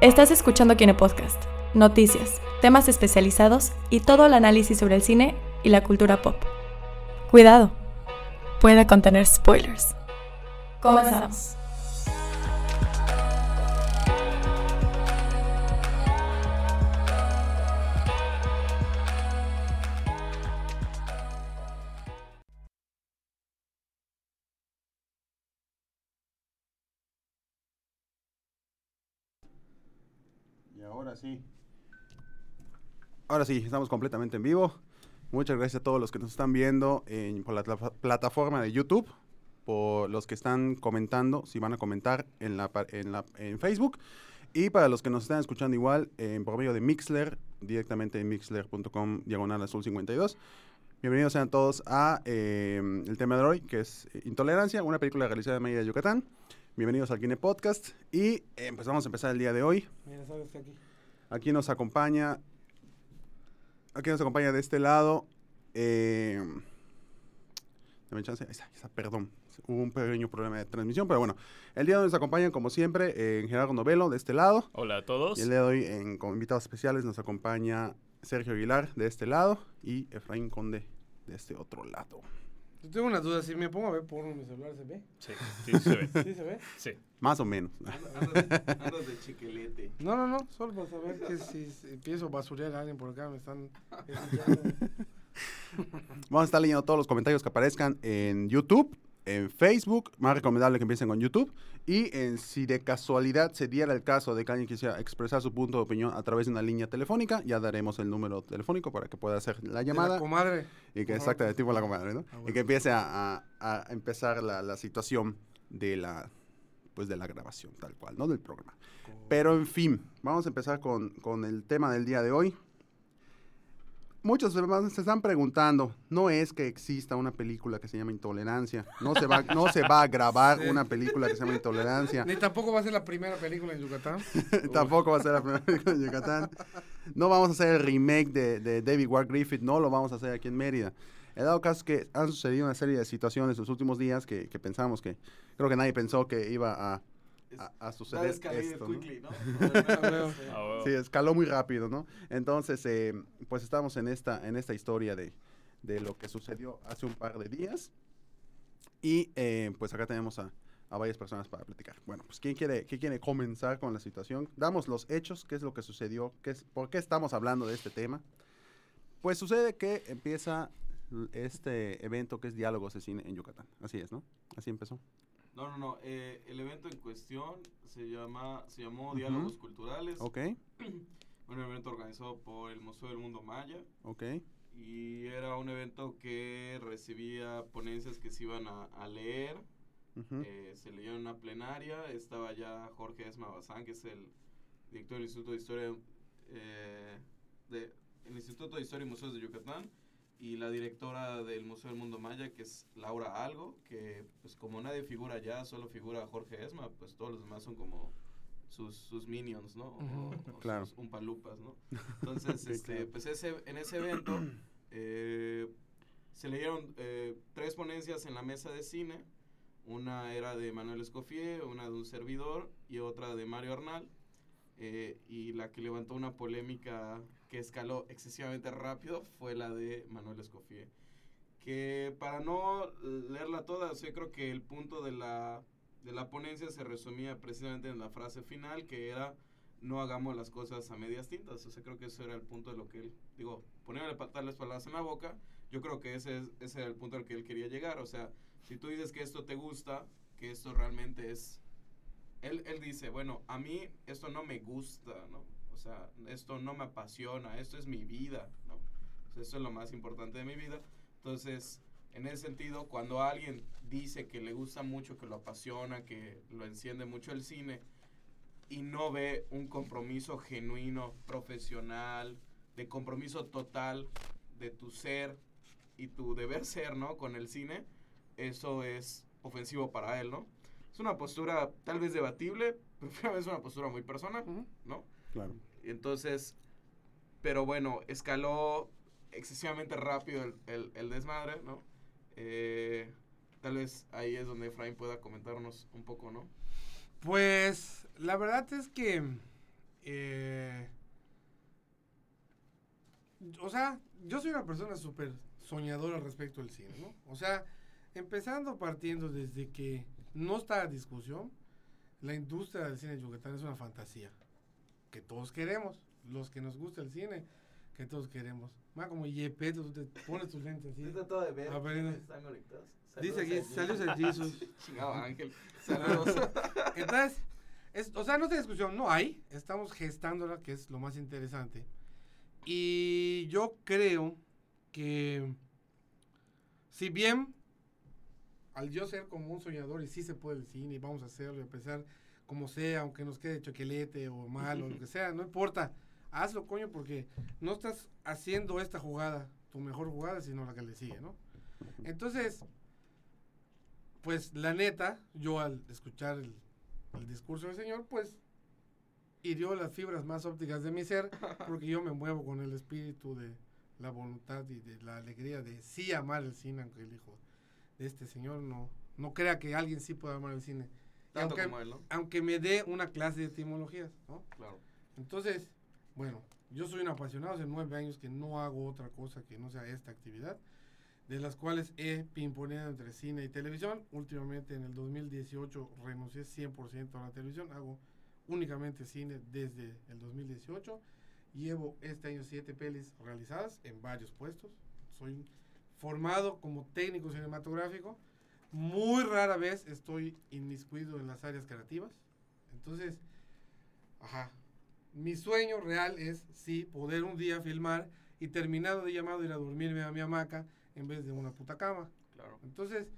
Estás escuchando Kine Podcast, noticias, temas especializados y todo el análisis sobre el cine y la cultura pop. Cuidado, puede contener spoilers. Comenzamos. Sí. Ahora sí, estamos completamente en vivo. Muchas gracias a todos los que nos están viendo en, por la pla- plataforma de YouTube, por los que están comentando, si van a comentar en, la, en, la, en Facebook, y para los que nos están escuchando igual en por medio de Mixler, directamente en mixler.com diagonal azul 52. Bienvenidos sean todos a eh, el tema de hoy, que es eh, Intolerancia, una película realizada en Mérida, Yucatán. Bienvenidos al Kine Podcast y eh, pues vamos a empezar el día de hoy. Mira, sabes que aquí. Aquí nos acompaña. Aquí nos acompaña de este lado. Eh, dame chance. Ahí está, ahí está, perdón. Hubo un pequeño problema de transmisión, pero bueno. El día de hoy nos acompañan, como siempre, eh, Gerardo Novelo de este lado. Hola a todos. Y el día de hoy, en, como invitados especiales, nos acompaña Sergio Aguilar de este lado y Efraín Conde de este otro lado. Yo tengo una duda, si me pongo a ver porno en mi celular, ¿se ve? Sí, sí se ve. ¿Sí se ve? Sí. Más o menos. Andas, andas de chiquelete. No, no, no, solo para saber que si, si empiezo a basurear a alguien por acá, me están escuchando. Vamos a estar leyendo todos los comentarios que aparezcan en YouTube, en Facebook, más recomendable que empiecen con YouTube, y en, si de casualidad se diera el caso de que alguien quisiera expresar su punto de opinión a través de una línea telefónica, ya daremos el número telefónico para que pueda hacer la De llamada La comadre. y que favor. de tipo la comadre, ¿no? Ah, Y que empiece a, a- a empezar la, la situación de la pues de la grabación tal cual, ¿no? Del programa. Pero en fin, vamos a empezar con, con el tema del día de hoy. Muchos se están preguntando, no es que exista una película que se llama Intolerancia, no se va, no se va a grabar Sí. una película que se llama Intolerancia, Ni tampoco va a ser la primera película en Yucatán. tampoco va a ser la primera película de Yucatán, no vamos a hacer el remake de, de David Ward Griffith, no lo vamos a hacer aquí en Mérida. El dado caso que han sucedido una serie de situaciones en los últimos días que, que pensamos que, creo que nadie pensó que iba a, a, a suceder esto, ¿no? quickly, ¿no? huevo. Ah. Sí, escaló muy rápido, ¿no? Entonces, eh, pues estamos en esta, en esta historia de, de lo que sucedió hace un par de días. Y eh, pues acá tenemos a, a varias personas para platicar. Bueno, pues ¿quién quiere, ¿quién quiere comenzar con la situación? Damos los hechos, qué es lo que sucedió, qué es, por qué estamos hablando de este tema. Pues sucede que empieza este evento que es Diálogos de Cine en Yucatán. Así es, ¿no? Así empezó. No, no, no. eh, el evento en cuestión se llama, se llamó. Diálogos Culturales. Ok, Un evento organizado por el Museo del Mundo Maya. ok, Y era un evento que recibía ponencias que se iban a, a leer. eh, se leyó en una plenaria. Estaba ya Jorge Esma Bazán, que es el director del Instituto de Historia eh, de, el Instituto de Historia y Museos de Yucatán. Y la directora del Museo del Mundo Maya, que es Laura Algo, que pues como nadie figura ya, solo figura Jorge Esma, pues todos los demás son como sus, sus minions, ¿no? O, o Claro. sus umpalupas, ¿no? Entonces, Sí, este, claro. pues ese, en ese evento eh, se leyeron eh, tres ponencias en la mesa de cine. Una era de Manuel Escoffier, una de un servidor y otra de Mario Arnal. Eh, y la que levantó una polémica que escaló excesivamente rápido fue la de Manuel Escoffier. Que para no leerla toda, yo creo que el punto de la, de la ponencia se resumía precisamente en la frase final, que era no hagamos las cosas a medias tintas. O sea, creo que eso era el punto de lo que él, digo, pa- tales palabras en la boca, yo creo que ese, es- ese era el punto al que él quería llegar. O sea, si tú dices que esto te gusta, que esto realmente es... Él, él dice, bueno, a mí esto no me gusta, ¿no? O sea, esto no me apasiona, esto es mi vida, ¿no? O sea, esto es lo más importante de mi vida. Entonces, en ese sentido, cuando alguien dice que le gusta mucho, que lo apasiona, que lo enciende mucho el cine, y no ve un compromiso genuino, profesional, de compromiso total de tu ser y tu deber ser, ¿no? Con el cine, eso es ofensivo para él, ¿no? Es una postura tal vez debatible, pero es una postura muy personal. ¿no? claro. Entonces, pero bueno, escaló excesivamente rápido el, el- desmadre, ¿no? Eh, tal vez ahí es donde Efraín pueda comentarnos un poco, ¿no? Pues la verdad es que eh, o sea, yo soy una persona súper soñadora respecto al cine, ¿no? O sea, empezando partiendo desde que no está a discusión, la industria del cine de Yucatán es una fantasía que todos queremos, los que nos gusta el cine, que todos queremos. Más como Yepeto, tú te pones tus lentes así. Estoy tratando de ver A están conectados. Dice aquí, Saludos saludos a a Jesus. Chingado Ángel. Saludos. Entonces, es, o sea, no está discusión, no hay. Estamos gestándola, que es lo más interesante. Y yo creo que, si bien al yo ser como un soñador y sí se puede el cine y vamos a hacerlo y a pesar como sea, aunque nos quede choquelete o mal o lo que sea, no importa. Hazlo, coño, porque no estás haciendo esta jugada, tu mejor jugada, sino la que le sigue, ¿no? Entonces, pues la neta, yo al escuchar el, el discurso del Señor, pues hirió las fibras más ópticas de mi ser, porque yo me muevo con el espíritu de la voluntad y de la alegría de sí amar el cine, aunque el hijo de este Señor no, no crea que alguien sí pueda amar el cine. Tanto aunque, como él, ¿no? aunque me dé una clase de etimologías, ¿no? Claro. Entonces, bueno, yo soy un apasionado hace nueve años que no hago otra cosa que no sea esta actividad, de las cuales he pimponeado entre cine y televisión. Últimamente en el 2018 renuncié 100% a la televisión, hago únicamente cine desde el 2018. Llevo este año siete pelis realizadas en varios puestos. Soy formado como técnico cinematográfico. Muy rara vez estoy inmiscuido en las áreas creativas. Entonces, ajá, mi sueño real es, sí, poder un día filmar y terminado de llamado ir a dormirme a mi hamaca en vez de una puta cama. Claro. Entonces,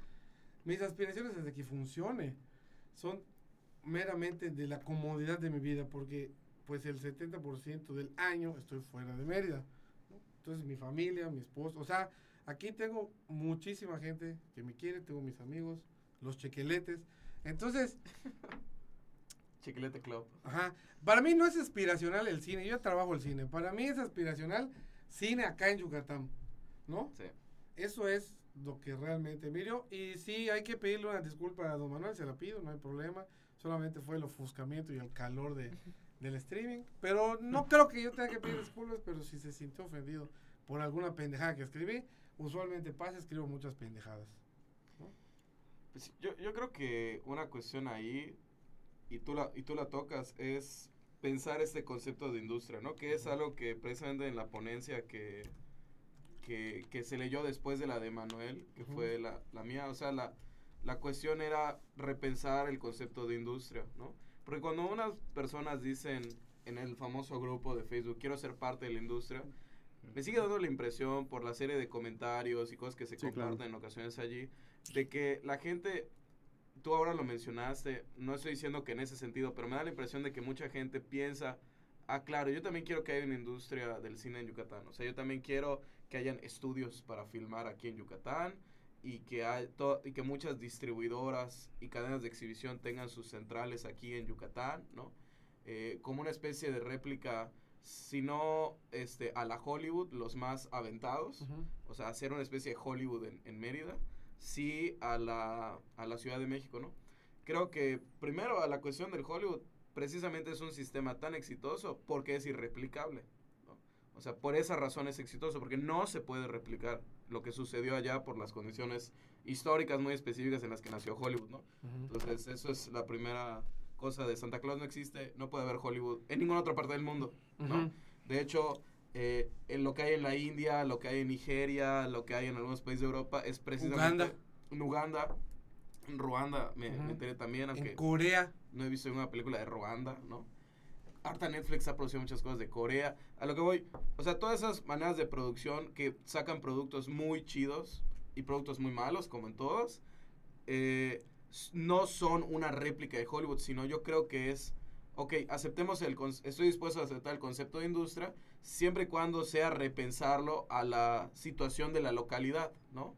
mis aspiraciones desde que funcione son meramente de la comodidad de mi vida, porque pues el 70% del año estoy fuera de Mérida. ¿no? Entonces, mi familia, mi esposo, o sea, aquí tengo muchísima gente que me quiere, tengo mis amigos, los chequeletes. Entonces, Chiquilete Club. Ajá. Para mí no es aspiracional el cine, yo trabajo el cine. Para mí es aspiracional cine acá en Yucatán, ¿no? Sí. Eso es lo que realmente miro. Y sí, hay que pedirle una disculpa a don Manuel, se la pido, no hay problema. Solamente fue el ofuscamiento y el calor de, del streaming. Pero no creo que yo tenga que pedir disculpas, pero si se sintió ofendido por alguna pendejada que escribí, usualmente pasa, escribo muchas pendejadas. Pues yo, yo creo que una cuestión ahí, y tú, la, y tú la tocas, es pensar este concepto de industria, ¿no? Que es algo que precisamente en la ponencia que, que, que se leyó después de la de Manuel, que fue la, la mía, o sea, la, la cuestión era repensar el concepto de industria, ¿no? Porque cuando unas personas dicen en el famoso grupo de Facebook, quiero ser parte de la industria, me sigue dando la impresión por la serie de comentarios y cosas que se Sí, claro. comparten en ocasiones allí, de que la gente, tú ahora lo mencionaste, no estoy diciendo que en ese sentido, pero me da la impresión de que mucha gente piensa, ah, claro, yo también quiero que haya una industria del cine en Yucatán, o sea, yo también quiero que hayan estudios para filmar aquí en Yucatán y que, hay y que muchas distribuidoras y cadenas de exhibición tengan sus centrales aquí en Yucatán, ¿no? Eh, como una especie de réplica, si no este, a la Hollywood, los más aventados, o sea, hacer una especie de Hollywood en, en Mérida, sí a la, a la Ciudad de México, ¿no? Creo que primero a la cuestión del Hollywood, precisamente es un sistema tan exitoso porque es irreplicable, ¿no? O sea, por esa razón es exitoso, porque no se puede replicar lo que sucedió allá por las condiciones históricas muy específicas en las que nació Hollywood, ¿no? Entonces, eso es la primera cosa de Santa Claus no existe, no puede haber Hollywood en ninguna otra parte del mundo, ¿no? De hecho, eh, en lo que hay en la India, lo que hay en Nigeria, lo que hay en algunos países de Europa es precisamente Uganda. en Uganda, en Ruanda, me, me enteré también, aunque En Corea. no he visto ninguna película de Ruanda, ¿no? Harta Netflix ha producido muchas cosas de Corea. A lo que voy, o sea, todas esas maneras de producción que sacan productos muy chidos y productos muy malos, como en todos, eh, no son una réplica de Hollywood, sino yo creo que es, ok, aceptemos el, estoy dispuesto a aceptar el concepto de industria, siempre y cuando sea repensarlo a la situación de la localidad, ¿no?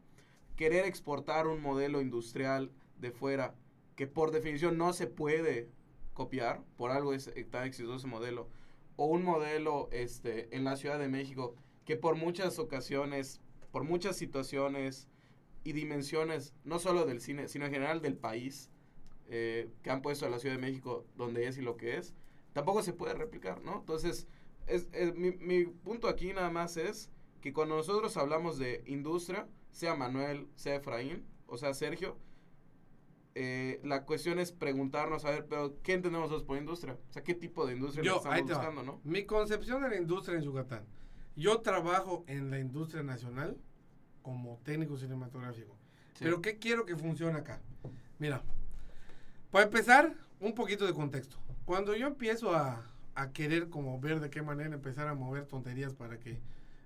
Querer exportar un modelo industrial de fuera que por definición no se puede copiar, por algo es eh, tan exitoso ese modelo, o un modelo este, en la Ciudad de México que por muchas ocasiones, por muchas situaciones y dimensiones, no solo del cine, sino en general del país, eh, que han puesto a la Ciudad de México donde es y lo que es, tampoco se puede replicar, ¿no? Entonces, es, es- mi, mi punto aquí nada más es que cuando nosotros hablamos de industria, sea Manuel, sea Efraín, o sea Sergio, eh, la cuestión es preguntarnos, a ver, pero ¿qué entendemos nosotros por industria? O sea, ¿qué tipo de industria Yo, estamos buscando, no? Mi concepción de la industria en Yucatán. Yo trabajo en la industria nacional como técnico cinematográfico. Sí. Pero ¿qué quiero que funcione acá? Mira, para empezar, un poquito de contexto. Cuando yo empiezo a, a querer como ver de qué manera empezar a mover tonterías para que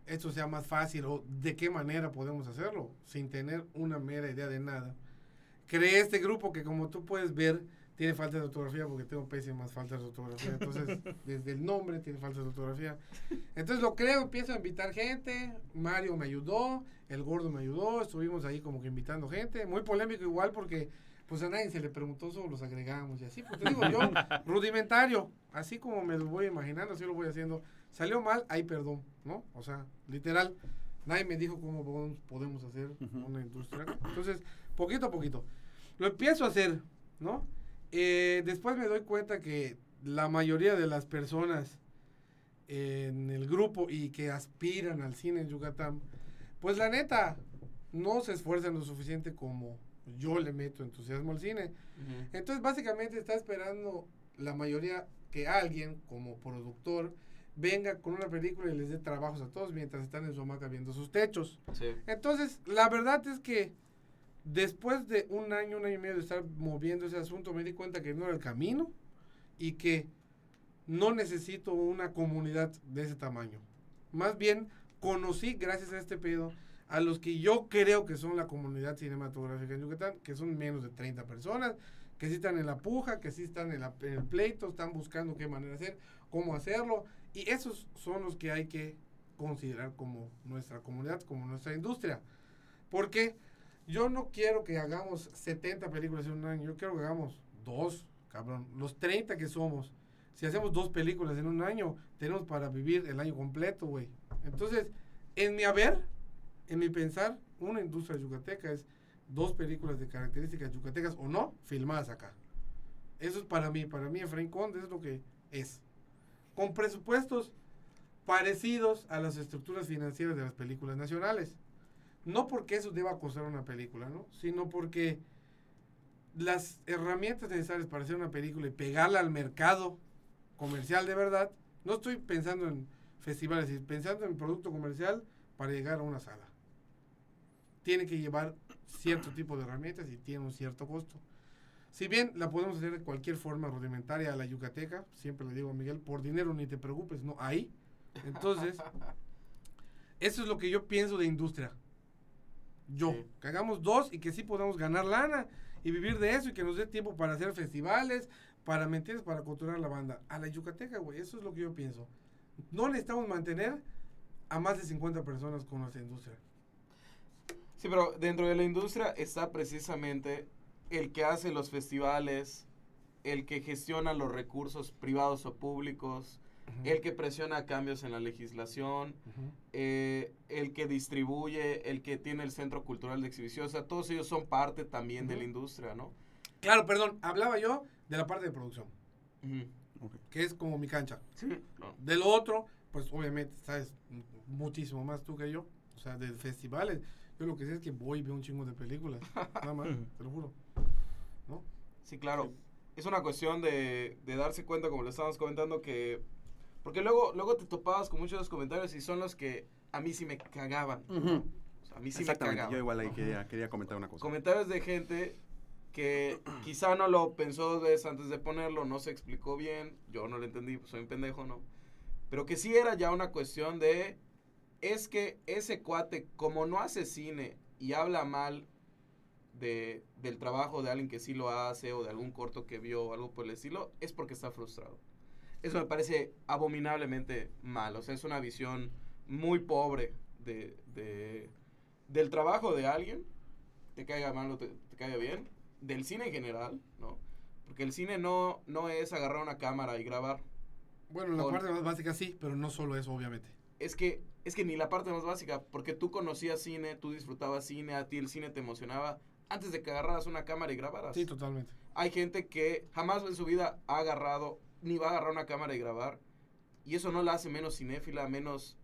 esto sea más fácil o de qué manera podemos hacerlo sin tener una mera idea de nada, creé este grupo que como tú puedes ver tiene falta de ortografía porque tengo pésimas faltas de ortografía. Entonces, desde el nombre tiene falta de ortografía. Entonces lo creo, empiezo a invitar gente. Mario me ayudó, el gordo me ayudó. Estuvimos ahí como que invitando gente. Muy polémico igual porque pues a nadie se le preguntó, solo los agregamos y así. Pues te digo yo, rudimentario. Así como me lo voy imaginando, así lo voy haciendo. Salió mal, hay perdón, ¿no? O sea, literal. Nadie me dijo cómo podemos- hacer una industria. Entonces, poquito a poquito. Lo empiezo a hacer, ¿no? Eh, después me doy cuenta que la mayoría de las personas en el grupo y que aspiran al cine en Yucatán, pues la neta, no se esfuerzan lo suficiente como yo le meto entusiasmo al cine. Entonces, básicamente está esperando la mayoría que alguien como productor venga con una película y les dé trabajos a todos mientras están en su hamaca viendo sus techos. Sí. Entonces, la verdad es que después de un año, un año y medio de estar moviendo ese asunto, me di cuenta que no era el camino y que no necesito una comunidad de ese tamaño. Más bien, conocí, gracias a este pedo, a los que yo creo que son la comunidad cinematográfica en Yucatán, que son menos de 30 personas, que sí están en la puja, que sí están en, en el pleito, están buscando qué manera hacer, cómo hacerlo, y esos son los que hay que considerar como nuestra comunidad, como nuestra industria. Porque yo no quiero que hagamos 70 películas en un año, yo quiero que hagamos dos, cabrón, los 30 que somos. Si hacemos dos películas en un año, tenemos para vivir el año completo, güey. Entonces, en mi haber, en mi pensar, una industria yucateca es dos películas de características yucatecas o no, filmadas acá. Eso es para mí, para mí Efraín Conde es lo que es. Con presupuestos parecidos a las estructuras financieras de las películas nacionales. No porque eso deba costar una película, ¿no? Sino porque las herramientas necesarias para hacer una película y pegarla al mercado comercial de verdad, no estoy pensando en festivales, sino pensando en producto comercial para llegar a una sala. Tiene que llevar cierto tipo de herramientas y tiene un cierto costo. Si bien la podemos hacer de cualquier forma rudimentaria a la yucateca, siempre le digo a Miguel, por dinero ni te preocupes, no hay. Entonces, eso es lo que yo pienso de industria. Yo, Sí. que hagamos dos y que sí podamos ganar lana y vivir de eso y que nos dé tiempo para hacer festivales, para, ¿me entiendes? Para culturar la banda. A la yucateca, güey, eso es lo que yo pienso. No necesitamos mantener a más de 50 personas con nuestra industria. Sí, pero dentro de la industria está precisamente el que hace los festivales, el que gestiona los recursos privados o públicos, el que presiona cambios en la legislación, eh, el que distribuye, el que tiene el centro cultural de exhibición, o sea, todos ellos son parte también de la industria, ¿no? Claro, perdón, hablaba yo de la parte de producción, que es como mi cancha. Sí, claro. De lo otro, pues obviamente sabes muchísimo más tú que yo. O sea, de festivales. Yo lo que sé es que voy y veo un chingo de películas. Nada más, te lo juro. ¿No? Sí, claro. Es una cuestión de, de darse cuenta, como le estábamos comentando, que... Porque luego, luego te topabas con muchos de los comentarios y son los que a mí sí me cagaban. Ujú. O sea, a mí sí me Exactamente, cagaban. yo igual ahí quería, quería comentar una cosa. Comentarios de gente que quizá no lo pensó dos veces antes de ponerlo, no se explicó bien, yo no lo entendí, pues soy un pendejo, ¿no? Pero que sí era ya una cuestión de, es que ese cuate, como no hace cine y habla mal de, del trabajo de alguien que sí lo hace o de algún corto que vio o algo por el estilo, es porque está frustrado. Eso me parece abominablemente mal, o sea, es una visión muy pobre de, de- del trabajo de alguien, te caiga mal o te, te caiga bien, del cine en general, ¿no? Porque el cine no, no es agarrar una cámara y grabar. Bueno, la parte más básica sí, pero no solo eso, obviamente. Es que, es que ni la parte más básica, porque tú conocías cine, tú disfrutabas cine, a ti el cine te emocionaba antes de que agarraras una cámara y grabaras. Sí, totalmente. Hay gente que jamás en su vida ha agarrado ni va a agarrar una cámara y grabar. Y eso no la hace menos cinéfila, menos,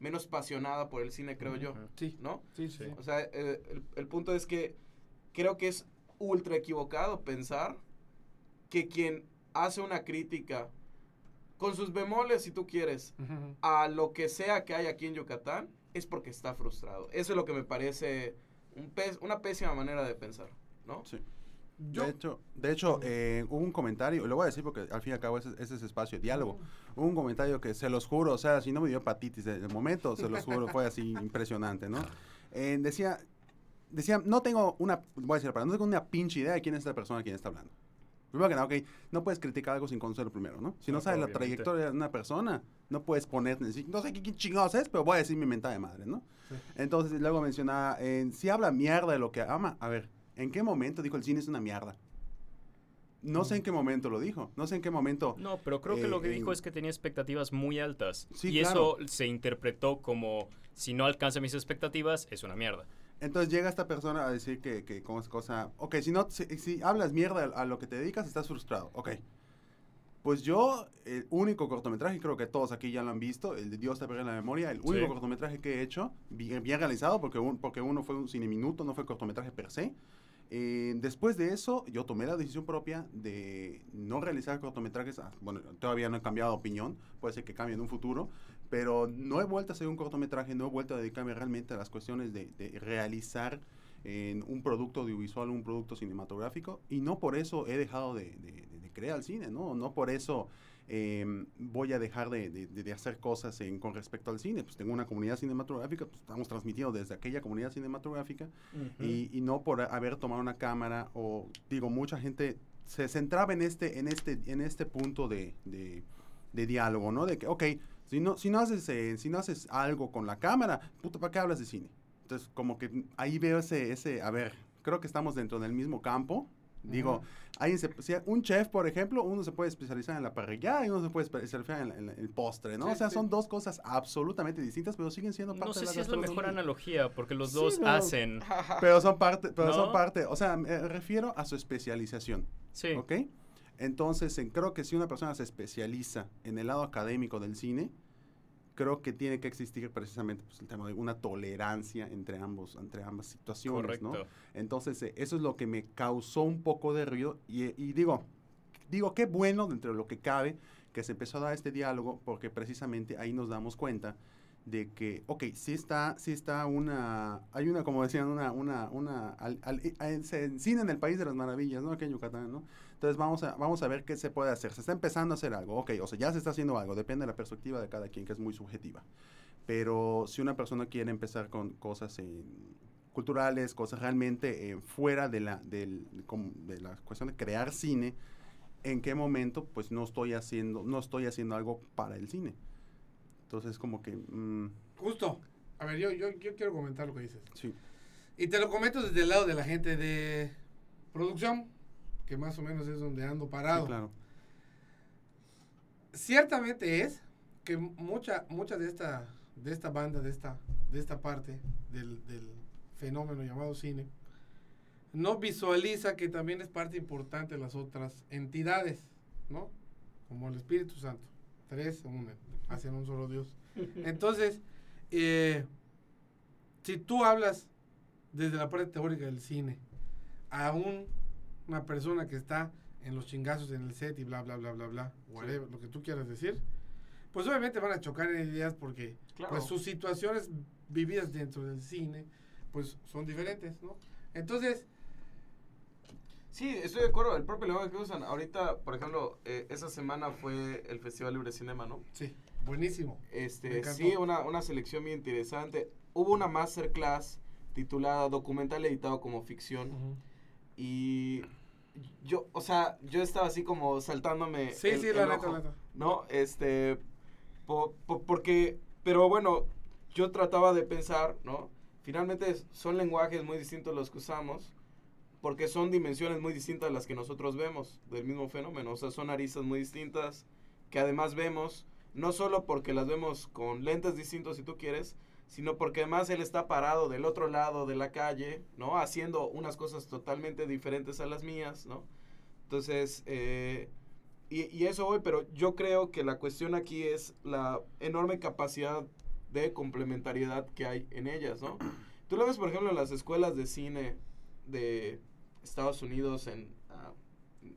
menos pasionada por el cine, creo yo. Sí, ¿No? sí, sí. O sea, eh, el, el punto es que creo que es ultra equivocado pensar que quien hace una crítica con sus bemoles, si tú quieres, a lo que sea que hay aquí en Yucatán, es porque está frustrado. Eso es lo que me parece un pés- una pésima manera de pensar, ¿no? Sí. Yo- De hecho, de hecho eh, hubo un comentario, y lo voy a decir porque al fin y al cabo ese, ese es espacio de diálogo. Hubo un comentario que se los juro, o sea, si no me dio hepatitis de, de momento, se los juro, fue así impresionante, ¿no? Eh, decía, decía, no tengo una, voy a decir, para no tengo una pinche idea de quién es esta persona a quien está hablando. Primero que nada, ok, no puedes criticar algo sin conocerlo primero, ¿no? Si no No, sabes la obviamente. trayectoria de una persona, no puedes poner, decir, no sé qué, qué chingados es, pero voy a decir mi mentada de madre, ¿no? Sí. Entonces, luego mencionaba, eh, si habla mierda de lo que ama, a ver, ¿en qué momento dijo el cine es una mierda? No sé en qué momento lo dijo, no sé en qué momento... No, pero creo que lo que Eh, dijo es que tenía expectativas muy altas. Sí, y claro. eso se interpretó como, si no alcanza mis expectativas, es una mierda. Entonces llega esta persona a decir que, que como es cosa, ok, si no, si, si hablas mierda a lo que te dedicas, estás frustrado, ok. Pues yo, el único cortometraje, creo que todos aquí ya lo han visto, el de Dios te pega en la memoria, el único Sí. cortometraje que he hecho, bien, bien realizado, porque, un- porque uno fue un cine minuto, no fue cortometraje per se. Eh, después de eso, yo tomé la decisión propia de no realizar cortometrajes. ah, Bueno, todavía no he cambiado de opinión, puede ser que cambie en un futuro, pero no he vuelto a hacer un cortometraje, no he vuelto a dedicarme realmente a las cuestiones de, de realizar en un producto audiovisual, un producto cinematográfico, y no por eso he dejado de, de- de- crear el cine, ¿no? No por eso eh, voy a dejar de, de- de hacer cosas en- con respecto al cine. Pues tengo una comunidad cinematográfica, pues estamos transmitiendo desde aquella comunidad cinematográfica, y, y no por haber tomado una cámara o digo mucha gente se centraba en este en este en este punto de, de, de diálogo no de que ok si no si no haces eh, si no haces algo con la cámara puta para qué hablas de cine entonces como que ahí veo ese ese a ver creo que estamos dentro del mismo campo digo Ujú. alguien se- si un chef por ejemplo uno se puede especializar en la parrilla y uno se puede especializar en, la- en el postre no Sí, o sea sí. son dos cosas absolutamente distintas pero siguen siendo parte No sé de la si es la mejor analogía, porque los Sí, dos pero- hacen. Pero son parte, pero son parte, o sea, me refiero a su especialización, Sí. ¿ok? Entonces, en- creo que si una persona se especializa en el lado académico del cine, creo que tiene que existir precisamente pues, el tema de una tolerancia entre ambos, entre ambas situaciones, Correcto. ¿no? Entonces, eh, eso es lo que me causó un poco de ruido y, eh, y digo, digo, qué bueno dentro de lo que cabe que se empezó a dar este diálogo porque precisamente ahí nos damos cuenta de que, ok, sí está, sí está una, hay una, como decían, una, una, una, al, al- al- se- cine en el país de las maravillas, ¿no? Aquí en Yucatán, ¿no? Entonces vamos a, vamos a ver qué se puede hacer. Se está empezando a hacer algo, ok, o sea, ya se está haciendo algo, depende de la perspectiva de cada quien, que es muy subjetiva. Pero si una persona quiere empezar con cosas eh, culturales, cosas realmente eh, fuera de la, del, de la cuestión de crear cine, ¿en qué momento pues no estoy haciendo, no estoy haciendo algo para el cine? Entonces como que, mm, Justo. A ver, yo, yo, yo quiero comentar lo que dices. sí, Y te lo comento desde el lado de la gente de producción, que más o menos es donde ando parado. sí, claro. Ciertamente es que mucha, mucha de esta, de esta banda, de esta, de esta parte del, del fenómeno llamado cine, no visualiza que también es parte importante de las otras entidades, ¿no? Como el Espíritu Santo. Tres hacen un solo Dios. Entonces, eh, si tú hablas desde la parte teórica del cine a un- una persona que está en los chingazos en el set y bla, bla, bla, bla, bla, whatever, lo que tú quieras decir, pues obviamente van a chocar en ideas porque Claro. pues sus situaciones vividas dentro del cine pues son diferentes, ¿no? Entonces, Sí, estoy de acuerdo. El propio lenguaje que usan. Ahorita, por ejemplo, eh, esa semana fue el Festival Libre Cinema, ¿no? sí, buenísimo. Este, sí, una, una selección bien interesante. Hubo una masterclass titulada Documental editado como ficción. Y yo, o sea, yo estaba así como saltándome. Sí, el- sí, el la neta, ojo, la neta. ¿No? Este. po- po- porque. Pero bueno, yo trataba de pensar, ¿no? Finalmente son lenguajes muy distintos los que usamos. Porque son dimensiones muy distintas las que nosotros vemos del mismo fenómeno. O sea, son aristas muy distintas que además vemos, no solo porque las vemos con lentes distintos si tú quieres, sino porque además él está parado del otro lado de la calle, ¿no? Haciendo unas cosas totalmente diferentes a las mías, ¿no? Entonces, eh, y, y eso voy, pero yo creo que la cuestión aquí es la enorme capacidad de complementariedad que hay en ellas, ¿no? Tú lo ves, por ejemplo, en las escuelas de cine de Estados Unidos, en ah,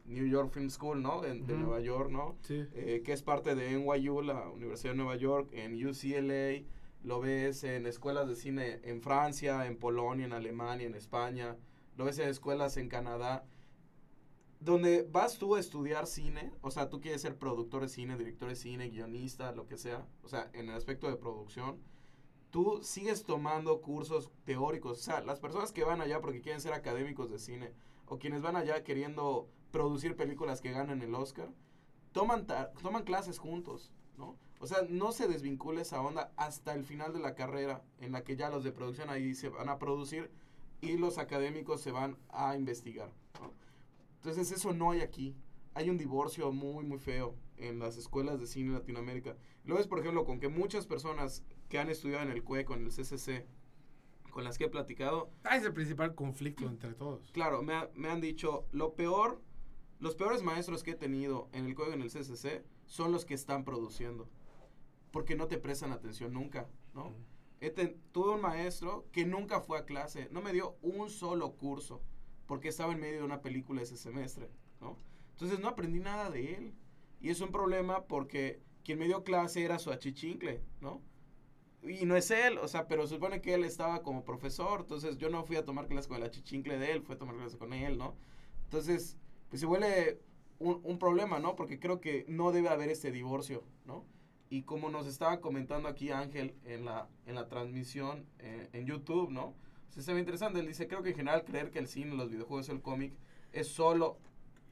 New York Film School, ¿no? En- de. Nueva York, ¿no? Sí. eh, que es parte de NYU, la Universidad de Nueva York, en UCLA, lo ves en escuelas de cine en Francia, en Polonia, en Alemania, en España, lo ves en escuelas en Canadá, donde vas tú a estudiar cine, o sea, tú quieres ser productor de cine, director de cine, guionista, lo que sea, o sea, en el aspecto de producción, tú sigues tomando cursos teóricos, o sea, las personas que van allá porque quieren ser académicos de cine, o quienes van allá queriendo producir películas que ganen el Oscar, toman, toman clases juntos, ¿no? O sea, no se desvincula esa onda hasta el final de la carrera, en la que ya los de producción ahí se van a producir y los académicos se van a investigar. Entonces eso no hay aquí. Hay un divorcio muy, muy feo en las escuelas de cine en Latinoamérica. Lo ves, por ejemplo, con que muchas personas que han estudiado en el CUE, con el CCC, con las que he platicado, Ah, es el principal conflicto entre todos. Claro, me, ha- me han dicho, lo peor, los peores maestros que he tenido en el COEG, en el CCC, son los que están produciendo. Porque no te prestan atención nunca, ¿no? Tuve un maestro que nunca fue a clase, no me dio un solo curso, porque estaba en medio de una película ese semestre, ¿no? Entonces no aprendí nada de él. Y es un problema porque quien me dio clase era su achichincle, ¿no? Y no es él, o sea, pero se supone que él estaba como profesor, entonces yo no fui a tomar clase con el achichincle de él, fui a tomar clase con él, ¿no? Entonces, pues se vuelve un, un problema, ¿no? Porque creo que no debe haber este divorcio, ¿no? Y como nos estaba comentando aquí Ángel en la, en la transmisión eh, en YouTube, ¿no? Se ve interesante, él dice, creo que en general creer que el cine, los videojuegos, el cómic, es solo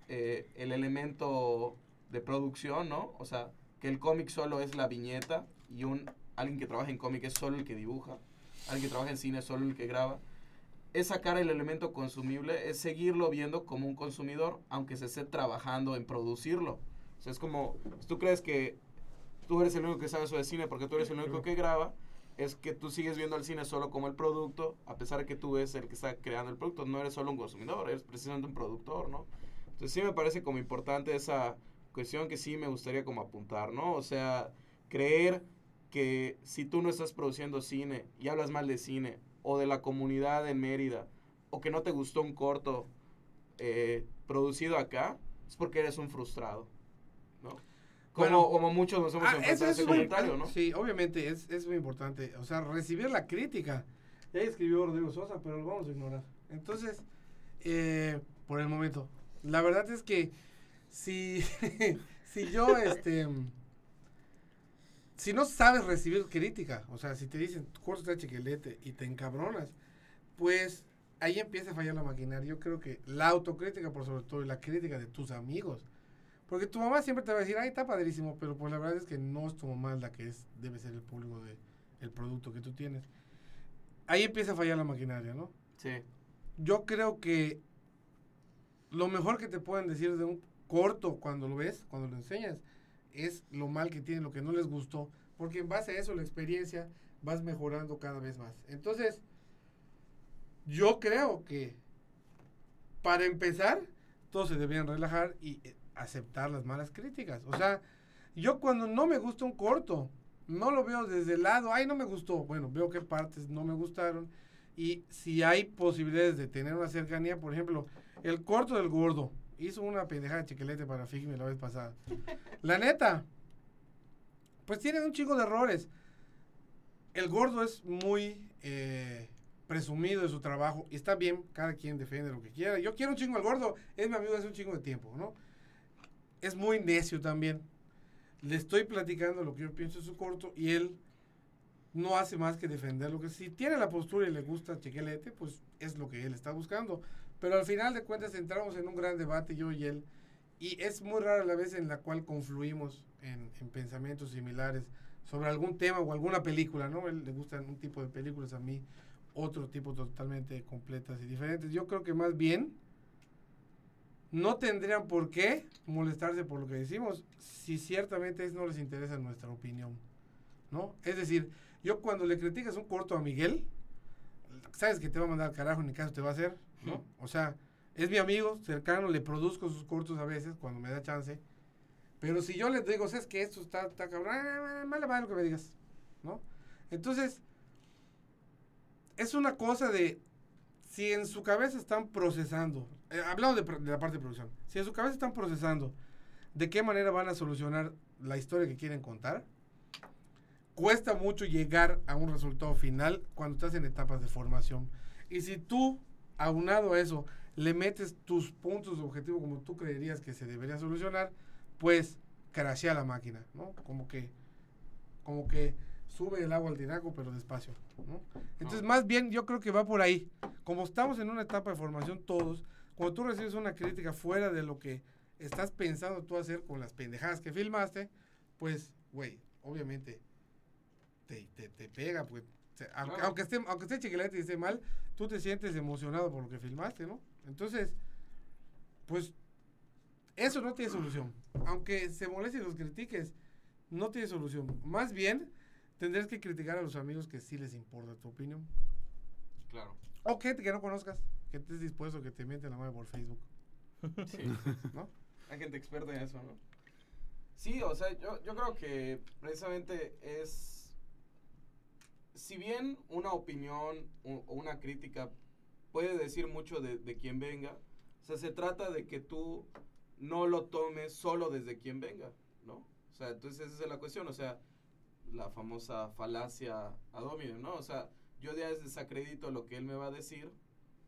eh, el elemento de producción, ¿no? O sea, que el cómic solo es la viñeta y un alguien que trabaja en cómic es solo el que dibuja, alguien que trabaja en cine es solo el que graba. Es sacar el elemento consumible, es seguirlo viendo como un consumidor, aunque se esté trabajando en producirlo. O es como, tú crees que tú eres el único que sabe eso de cine porque tú eres el único que graba, es que tú sigues viendo al cine solo como el producto, a pesar de que tú eres el que está creando el producto. No eres solo un consumidor, eres precisamente un productor, ¿no? Entonces sí me parece como importante esa cuestión que sí me gustaría como apuntar, ¿no? O sea, creer que si tú no estás produciendo cine y hablas mal de cine o de la comunidad en Mérida o que no te gustó un corto eh, producido acá, es porque eres un frustrado, ¿no? Como, Bueno, como muchos nos hemos Ah, enfrentado es ese muy- comentario, ¿no? Sí, obviamente, es, es muy importante. O sea, recibir la crítica. Ya escribió Rodrigo Sosa, pero lo vamos a ignorar. Entonces, eh, por el momento, la verdad es que si, si yo, este, si no sabes recibir crítica, o sea, si te dicen, tu curso está chiquilete y te encabronas, pues ahí empieza a fallar la maquinaria. Yo creo que la autocrítica, por sobre todo, y la crítica de tus amigos. Porque tu mamá siempre te va a decir, ay, está padrísimo, pero pues la verdad es que no es tu mamá la que es, debe ser el público de el producto que tú tienes. Ahí empieza a fallar la maquinaria, ¿no? Sí. Yo creo que lo mejor que te pueden decir de un corto cuando lo ves, cuando lo enseñas, es lo mal que tiene, lo que no les gustó, porque en base a eso la experiencia vas mejorando cada vez más. Entonces, yo creo que para empezar, todos se debían relajar y eh, aceptar las malas críticas. O sea, yo cuando no me gusta un corto, no lo veo desde el lado, ay, no me gustó. Bueno, veo qué partes no me gustaron. Y si hay posibilidades de tener una cercanía, por ejemplo, el corto del gordo hizo una pendejada de chiquilete para Figme la vez pasada. La neta, pues tienen un chico de errores. El gordo es muy eh, presumido de su trabajo y está bien, cada quien defiende lo que quiera. Yo quiero un chingo al gordo, es mi amigo hace un chingo de tiempo, ¿no? Es muy necio también. Le estoy platicando lo que yo pienso de su corto y él no hace más que defender lo que si tiene la postura y le gusta Chiquelete, pues es lo que él está buscando. Pero al final de cuentas entramos en un gran debate yo y él y es muy rara la vez en la cual confluimos en, en pensamientos similares sobre algún tema o alguna película, ¿no? A él le gustan un tipo de películas, a mí otro tipo totalmente completas y diferentes. Yo creo que más bien no tendrían por qué molestarse por lo que decimos si ciertamente no les interesa nuestra opinión, ¿no? Es decir, yo cuando le criticas un corto a Miguel, sabes que te va a mandar al carajo, ni caso te va a hacer, ¿no? O sea, es mi amigo cercano, le produzco sus cortos a veces cuando me da chance. Pero si yo les digo, ¿sabes que Esto está, está cabrón, ah, vale, vale lo que me digas, ¿no? Entonces, es una cosa de, si en su cabeza están procesando, eh, hablamos de, de la parte de producción, si en su cabeza están procesando de qué manera van a solucionar la historia que quieren contar, cuesta mucho llegar a un resultado final cuando estás en etapas de formación. Y si tú, aunado a eso, le metes tus puntos de objetivo como tú creerías que se debería solucionar, pues crashea la máquina, ¿no? Como que, como que sube el agua al tinaco, pero despacio, ¿no? Entonces, más bien, yo creo que va por ahí. Como estamos en una etapa de formación todos, cuando tú recibes una crítica fuera de lo que estás pensando tú hacer con las pendejadas que filmaste, pues, güey, obviamente te, te, te pega, pues, aunque, Claro. aunque esté, aunque esté chiquilete y esté mal, tú te sientes emocionado por lo que filmaste, ¿no? Entonces, pues, eso no tiene solución. Aunque se moleste y los critiques, no tiene solución. Más bien, tendrías que criticar a los amigos que sí les importa tu opinión. Claro. O gente que no conozcas, que estés dispuesto que te miente la madre por Facebook, Sí. ¿no? Hay gente experta en eso, ¿no? Sí, o sea, yo, yo creo que precisamente es... Si bien una opinión o una crítica puede decir mucho de, de quien venga, o sea, se trata de que tú no lo tomes solo desde quien venga, ¿no? O sea, entonces esa es la cuestión, o sea, la famosa falacia ad hominem, ¿no? O sea, yo ya desacredito lo que él me va a decir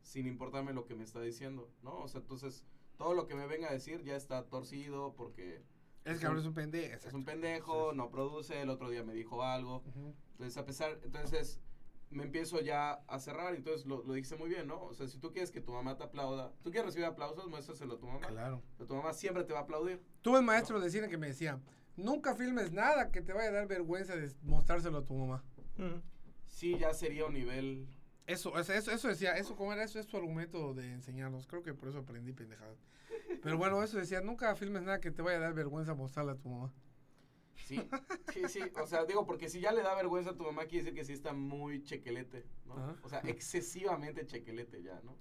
sin importarme lo que me está diciendo, ¿no? O sea, entonces todo lo que me venga a decir ya está torcido porque Es que ahora es un pendejo. es un pendejo, no produce, el otro día me dijo algo. Ujú. Entonces, a pesar, entonces me empiezo ya a cerrar y entonces lo, lo dijiste muy bien, ¿no? O sea, si tú quieres que tu mamá te aplauda, tú quieres recibir aplausos, muéstraselo a tu mamá. Claro. Pero tu mamá siempre te va a aplaudir. Tuve un maestro de cine que me decía, nunca filmes nada que te vaya a dar vergüenza de mostrárselo a tu mamá. Sí, ya sería un nivel... Eso, eso, eso decía, eso como era, eso es su argumento de enseñarnos. Creo que por eso aprendí pendejadas. Pero bueno, eso decía, nunca filmes nada que te vaya a dar vergüenza mostrarle a tu mamá. Sí, sí, sí. O sea, digo, porque si ya le da vergüenza a tu mamá, quiere decir que sí está muy chequelete, ¿no? Ajá. O sea, excesivamente chequelete ya, ¿no?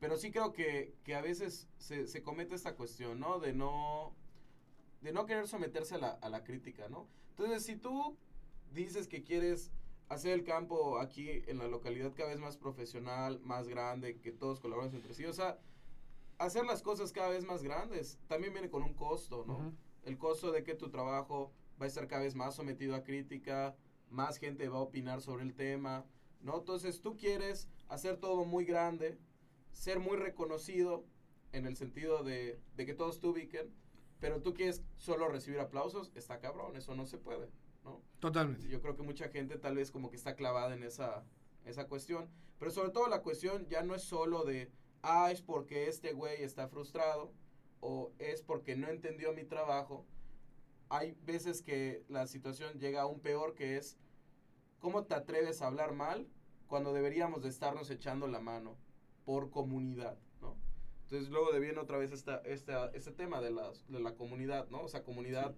Pero sí creo que, que a veces se, se comete esta cuestión, ¿no? De no, de no querer someterse a la, a la crítica, ¿no? Entonces, si tú dices que quieres hacer el campo aquí en la localidad cada vez más profesional, más grande, que todos colaboren entre sí, o sea, hacer las cosas cada vez más grandes también viene con un costo, ¿no? El costo de que tu trabajo va a estar cada vez más sometido a crítica, más gente va a opinar sobre el tema, ¿no? Entonces tú quieres hacer todo muy grande, ser muy reconocido en el sentido de, de que todos te ubiquen, pero tú quieres solo recibir aplausos, está cabrón, eso no se puede, ¿no? Totalmente. Yo creo que mucha gente tal vez como que está clavada en esa, esa cuestión. Pero sobre todo la cuestión ya no es solo de, ah, es porque este güey está frustrado o es porque no entendió mi trabajo. Hay veces que la situación llega aún peor que es, ¿cómo te atreves a hablar mal cuando deberíamos de estarnos echando la mano por comunidad, ¿no? Entonces luego de viene otra vez esta, esta, este tema de, las, de la comunidad, ¿no? O sea, comunidad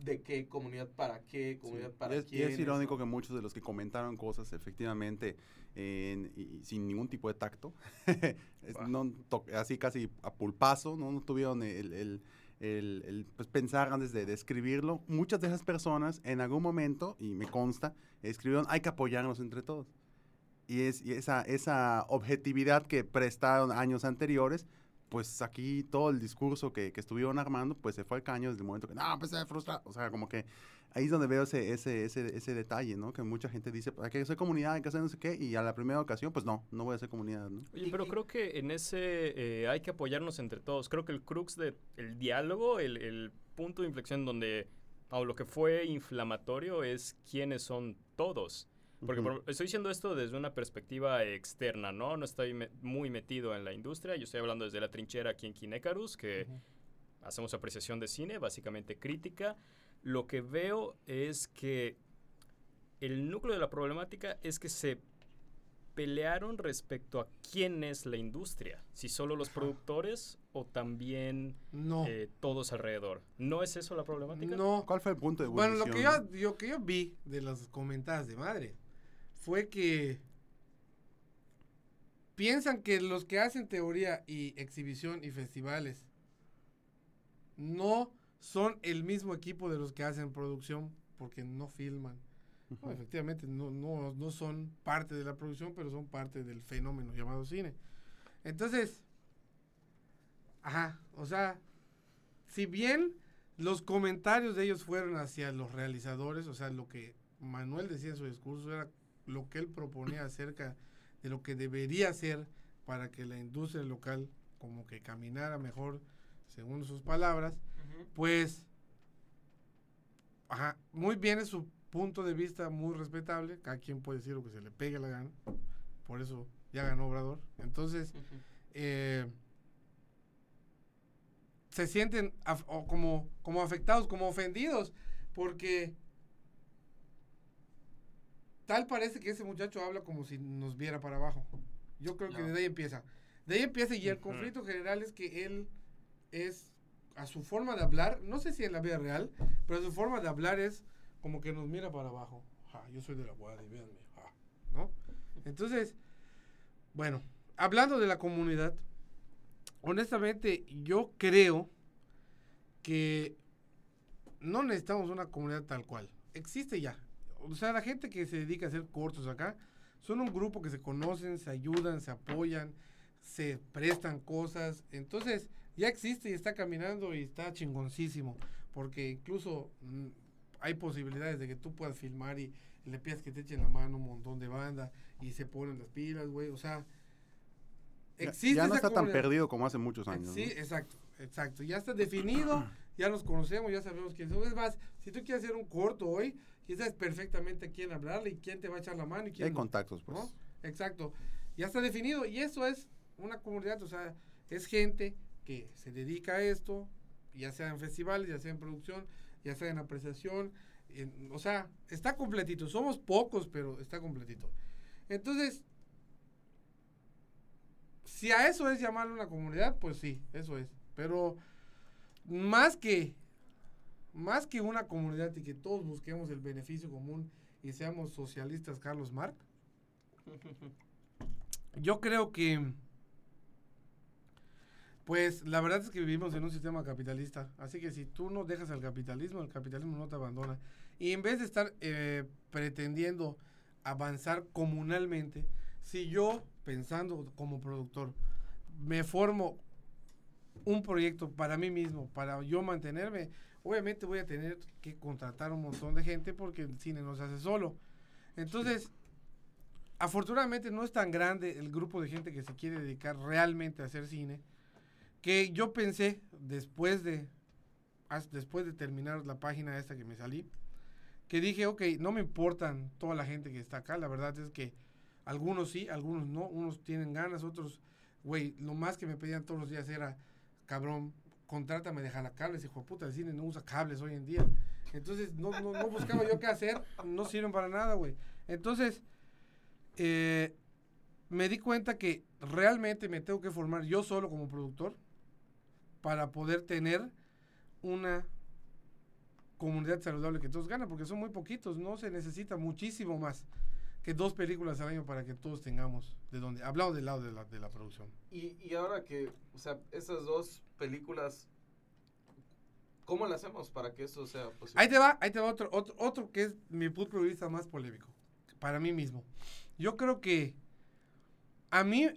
de qué, comunidad para qué, comunidad Sí. para y es, y quién. es irónico que muchos de los que comentaron cosas efectivamente en- y, sin ningún tipo de tacto, Bah. no así casi a pulpazo, no, no tuvieron el, el- el- el, pues, pensar antes de, de escribirlo. Muchas de esas personas en algún momento, y me consta, escribieron hay que apoyarnos entre todos. Y, es, y esa, esa objetividad que prestaron años anteriores, pues aquí todo el discurso que, que estuvieron armando, pues se fue al caño desde el momento que, no, pues se frustra. O sea, como que ahí es donde veo ese, ese, ese, ese detalle, ¿no? Que mucha gente dice, hay que hacer comunidad, hay que hacer no sé qué, y a la primera ocasión, pues no, no voy a hacer comunidad, ¿no? Oye, pero creo que en ese eh, hay que apoyarnos entre todos. Creo que el crux del el diálogo, el, el punto de inflexión donde, o lo que fue inflamatorio es quiénes son todos. Porque por- estoy diciendo esto desde una perspectiva externa, ¿no? No estoy me- muy metido en la industria. Yo estoy hablando desde la trinchera aquí en Kinecarus, que hacemos apreciación de cine, básicamente crítica. Lo que veo es que el núcleo de la problemática es que se pelearon respecto a quién es la industria, si solo los productores o también No. eh, todos alrededor. ¿No es eso la problemática? no. ¿Cuál fue el punto de Bueno, lo que, yo, ebullición? lo que yo vi de las comentadas de madre fue que piensan que los que hacen teoría y exhibición y festivales no son el mismo equipo de los que hacen producción porque no filman. No, efectivamente, no, no, no son parte de la producción, pero son parte del fenómeno llamado cine. Entonces, ajá, o sea, si bien los comentarios de ellos fueron hacia los realizadores, o sea, lo que Manuel decía en su discurso era lo que él proponía acerca de lo que debería ser para que la industria local como que caminara mejor, según sus palabras, pues, ajá, muy bien es su punto de vista, muy respetable, cada quien puede decir lo que se le pegue la gana, por eso ya ganó Obrador. Entonces, eh, se sienten como, como afectados, como ofendidos, porque tal parece que ese muchacho habla como si nos viera para abajo. Yo creo que de ahí empieza. De ahí empieza y el conflicto general es que él es a su forma de hablar, no sé si en la vida real, pero su forma de hablar es como que nos mira para abajo. yo soy de la guardia, véanme. ¿No? Entonces, bueno, hablando de la comunidad, honestamente yo creo que no necesitamos una comunidad tal cual. Existe ya. O sea, la gente que se dedica a hacer cortos acá son un grupo que se conocen, se ayudan, se apoyan, se prestan cosas. Entonces, ya existe y está caminando y está chingoncísimo. Porque incluso mm, hay posibilidades de que tú puedas filmar y, le pidas que te echen la mano un montón de banda y se ponen las pilas, güey. O sea, existe. Ya, no está tan perdido como hace muchos años. Sí, exacto, exacto. Ya está definido, ya nos conocemos, ya sabemos quién somos. Es más, si tú quieres hacer un corto hoy, ya sabes perfectamente a quién hablarle y quién te va a echar la mano y quién. Hay contactos, pues. ¿no? Exacto. Ya está definido y eso es una comunidad, o sea, es gente que se dedica a esto, ya sea en festivales, ya sea en producción, ya sea en apreciación, o sea, está completito. Somos pocos, pero está completito. Entonces, si a eso es llamarlo una comunidad, pues sí, eso es. Pero más que más que una comunidad y que todos busquemos el beneficio común y seamos socialistas, Carlos Marx, yo creo que pues la verdad es que vivimos en un sistema capitalista, así que si tú no dejas al capitalismo, el capitalismo no te abandona. Y en vez de estar eh, pretendiendo avanzar comunalmente, si yo, pensando como productor, me formo un proyecto para mí mismo, para yo mantenerme, obviamente voy a tener que contratar un montón de gente porque el cine no se hace solo. Entonces, afortunadamente no es tan grande el grupo de gente que se quiere dedicar realmente a hacer cine que yo pensé después de después de terminar la página esta que me salí que dije ok no me importan toda la gente que está acá la verdad es que algunos sí algunos no unos tienen ganas otros güey lo más que me pedían todos los días era cabrón contrátame de cables hijo de puta el cine no usa cables hoy en día. Entonces no, no, no buscaba yo qué hacer no sirven para nada güey. Entonces eh, me di cuenta que realmente me tengo que formar yo solo como productor para poder tener una comunidad saludable que todos ganan, porque son muy poquitos, no se necesita muchísimo más que dos películas al año para que todos tengamos de donde, hablado del lado de la, de la producción. Y, y ahora que, o sea, esas dos películas, ¿cómo las hacemos para que eso sea posible? Ahí te va, ahí te va otro, otro, otro que es mi punto de vista más polémico, para mí mismo. Yo creo que a mí,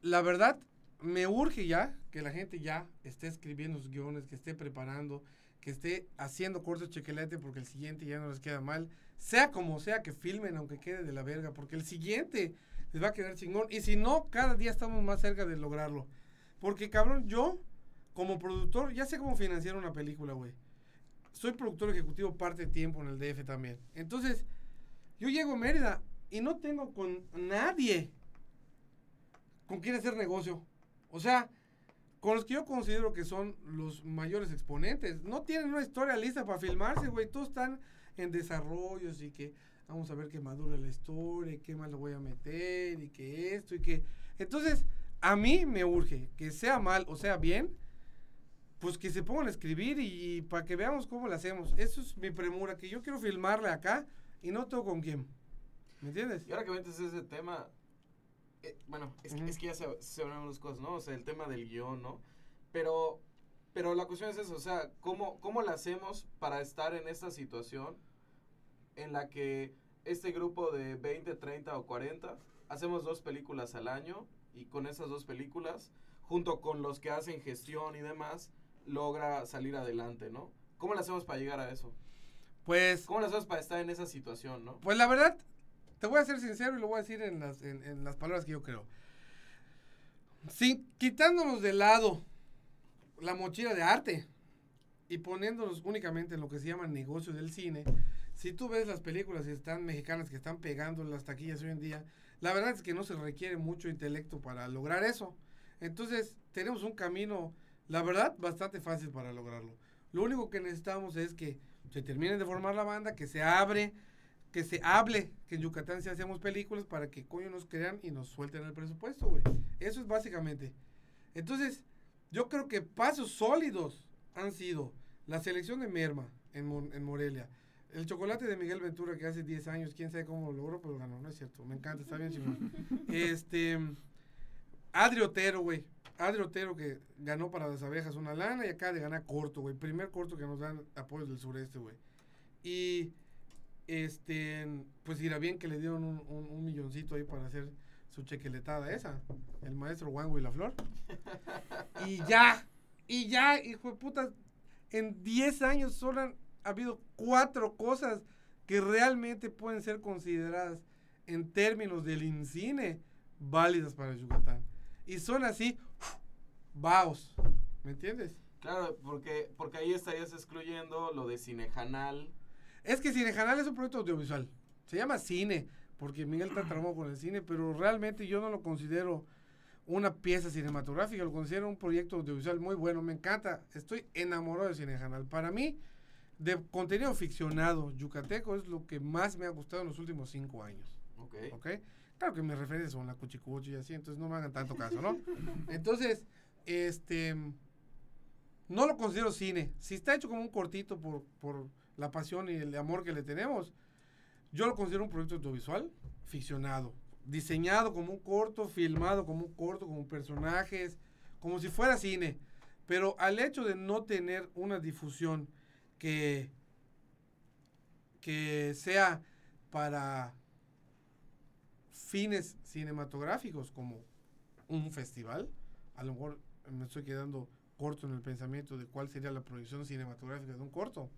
la verdad, me urge ya que la gente ya esté escribiendo sus guiones, que esté preparando, que esté haciendo cortos chequelete porque el siguiente ya no les queda mal. Sea como sea que filmen, aunque quede de la verga, porque el siguiente les va a quedar chingón. Y si no, cada día estamos más cerca de lograrlo. Porque cabrón, yo, como productor, ya sé cómo financiar una película, güey. Soy productor ejecutivo parte de tiempo en el DF también. Entonces, yo llego a Mérida y no tengo con nadie con quien hacer negocio. O sea, con los que yo considero que son los mayores exponentes, no tienen una historia lista para filmarse, güey. Todos están en desarrollos y que vamos a ver qué madura la historia, y qué más lo voy a meter, y que esto, y que. Entonces, a mí me urge, que sea mal o sea bien, pues que se pongan a escribir y, para que veamos cómo lo hacemos. Eso es mi premura, que yo quiero filmarle acá y no tengo con quién. ¿Me entiendes? Y ahora que metes ese tema, eh, bueno, es, que, es, que ya se, se las cosas, ¿no? O sea, el tema del guion, ¿no? Pero Pero la cuestión es eso, o sea, ¿cómo, ¿cómo le hacemos para estar en esta situación en la que este grupo de 20, 30 o 40 hacemos dos películas al año y con esas dos películas, junto con los que hacen gestión y demás, logra salir adelante, ¿no? ¿Cómo le hacemos para llegar a eso? Pues, ¿Cómo le hacemos para estar en esa situación, no? pues la verdad, te voy a ser sincero y lo voy a decir en las, en, en las palabras que yo creo. Sin, quitándonos de lado la mochila de arte y poniéndonos únicamente en lo que se llama negocio del cine, si tú ves las películas que están mexicanas que están pegando las taquillas hoy en día, la verdad es que no se requiere mucho intelecto para lograr eso. Entonces, tenemos un camino, la verdad, bastante fácil para lograrlo. Lo único que necesitamos es que se termine de formar la banda, que se abre, que se hable, que en Yucatán se hacemos películas para que coño nos crean y nos suelten el presupuesto, güey. Eso es básicamente. Entonces, yo creo que pasos sólidos han sido la selección de Merma en, Mon- en Morelia. El chocolate de Miguel Ventura que hace 10 años, quién sabe cómo lo logró, pero ganó, no es cierto. Me encanta, está bien chingón. Este, Adri Otero, güey. Adri Otero que ganó para las abejas una lana y acá de ganar corto, güey. Primer corto que nos dan apoyos del sureste, güey. Y este, pues irá bien que le dieron un, un- un milloncito ahí para hacer su chequeletada esa. El maestro Wango y la Flor. Y ya, y ya, hijo de puta, en 10 años solo han habido cuatro cosas que realmente pueden ser consideradas en términos del INCINE válidas para Yucatán. Y son así, vaos, ¿me entiendes? Claro, porque, porque ahí estarías excluyendo lo de Cinejanal. Es que Cinejanal es un proyecto audiovisual. Se llama cine, porque Miguel está traumado con el cine, pero realmente yo no lo considero una pieza cinematográfica, lo considero un proyecto audiovisual muy bueno. Me encanta, estoy enamorado de Cinejanal. Para mí, de contenido ficcionado yucateco es lo que más me ha gustado en los últimos cinco años. Ok. Claro que mis referencias son la cuchicuchi y así, entonces no me hagan tanto caso, ¿no? Entonces, este. No lo considero cine. Si está hecho como un cortito por, por la pasión y el amor que le tenemos, yo lo considero un proyecto audiovisual ficcionado. Diseñado como un corto, filmado como un corto, como personajes, como si fuera cine. Pero al hecho de no tener una difusión que, que sea para fines cinematográficos como un festival, a lo mejor me estoy quedando corto en el pensamiento de cuál sería la proyección cinematográfica de un corto.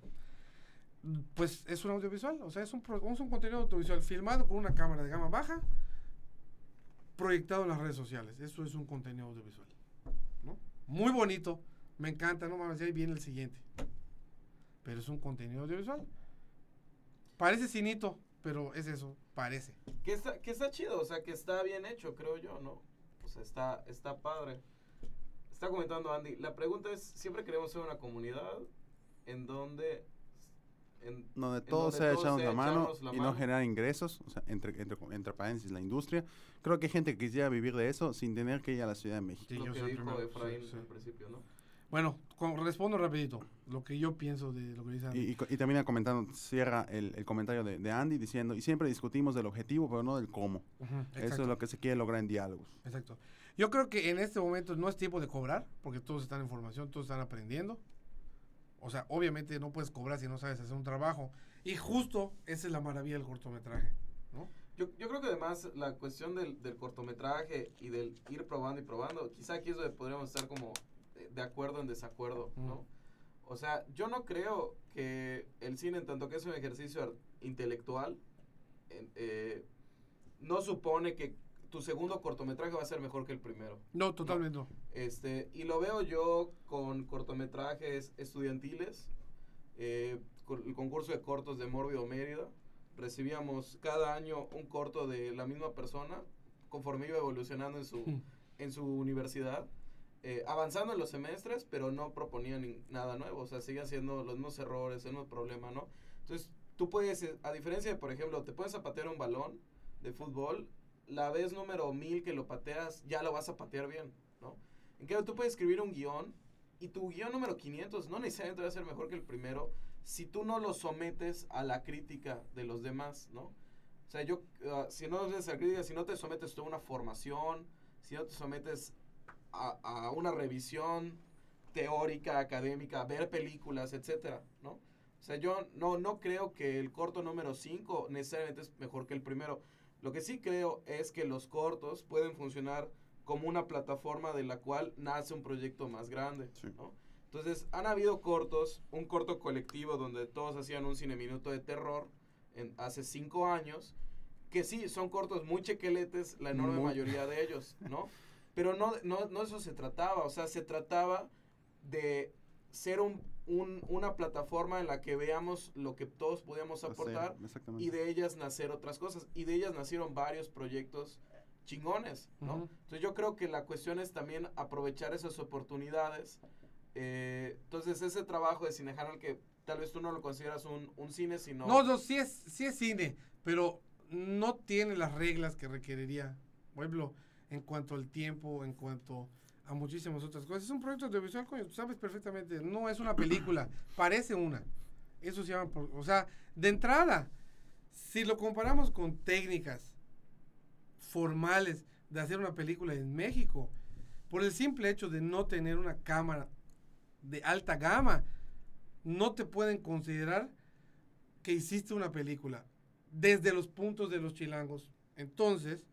Pues es un audiovisual, o sea, es un, un contenido audiovisual filmado con una cámara de gama baja, proyectado en las redes sociales. Eso es un contenido audiovisual. Muy bonito, me encanta, no mames, ahí viene el siguiente. Pero es un contenido audiovisual. Parece cinito, pero es eso, parece. Que está, que está chido, o sea, que está bien hecho, creo yo, ¿no? O está, está padre. Está comentando Andy, la pregunta es, siempre queremos ser una comunidad en donde... En, donde todos donde sea todos echarnos sea la mano la y no mano. generar ingresos, o sea, entre, entre, entre paréntesis, la industria. Creo que hay gente que quisiera vivir de eso sin tener que ir a la Ciudad de México. Sí, lo yo que dijo Efraín sí, sí. al principio, ¿no? Bueno, con- respondo rapidito lo que yo pienso de lo que dice Andy. Y, y y termina comentando, cierra el, el comentario de, de Andy diciendo, y siempre discutimos del objetivo, pero no del cómo. Ujú, Eso exacto, es lo que se quiere lograr en diálogos. exacto. Yo creo que en este momento no es tiempo de cobrar, porque todos están en formación, todos están aprendiendo. O sea, obviamente no puedes cobrar si no sabes hacer un trabajo. Y justo esa es la maravilla del cortometraje, ¿no? Yo, yo creo que además la cuestión del, del cortometraje y del ir probando y probando, quizá aquí es donde podríamos estar como de, de acuerdo en desacuerdo, ¿no? Mm. O sea, yo no creo que el cine, en tanto que es un ejercicio intelectual, eh, no supone que tu segundo cortometraje va a ser mejor que el primero. No, totalmente no. Este, y lo veo yo con cortometrajes estudiantiles, eh, con el concurso de cortos de Mórbido Mérida. Recibíamos cada año un corto de la misma persona, conforme iba evolucionando en su, en su universidad, eh, avanzando en los semestres, pero no proponía ni- nada nuevo, o sea, seguía haciendo los mismos errores, el mismo problema, ¿no? Entonces, tú puedes, eh, a diferencia de, por ejemplo, te puedes a patear un balón de fútbol, la vez número mil que lo pateas, ya lo vas a patear bien, ¿no? En cambio, tú puedes escribir un guion y tu guion número 500 no necesariamente va a ser mejor que el primero si tú no lo sometes a la crítica de los demás, ¿no? O sea, yo, ah, si no haces la crítica, si no te sometes tú a una formación, si no te sometes a, a una revisión, teórica, académica, ver películas, etcétera, ¿no? O sea, yo no, no creo que el corto número 5 necesariamente es mejor que el primero. Lo que sí creo es que los cortos pueden funcionar como una plataforma de la cual nace un proyecto más grande, Sí. ¿no? Entonces, han habido cortos, un corto colectivo donde todos hacían un cine minuto de terror en, hace cinco años, que sí, son cortos muy chequeletes, la enorme Muy. mayoría de ellos, ¿no? Pero no, no, no eso se trataba, o sea, se trataba de ser un, un- una plataforma en la que veamos lo que todos podíamos aportar Hacer, y de ellas nacer otras cosas. Y de ellas nacieron varios proyectos chingones, ¿no? Entonces yo creo que la cuestión es también aprovechar esas oportunidades. Eh, entonces ese trabajo de Cinejanal que tal vez tú no lo consideras un, un cine, sino... No, no, sí es, sí es cine, pero no tiene las reglas que requeriría. Por ejemplo, en cuanto al tiempo, en cuanto a muchísimas otras cosas. Es un proyecto audiovisual, coño, tú sabes perfectamente. No es una película, parece una. Eso se llama, por- o sea, de entrada, si lo comparamos con técnicas formales de hacer una película en México, por el simple hecho de no tener una cámara de alta gama, no te pueden considerar que hiciste una película desde los puntos de los chilangos. Entonces,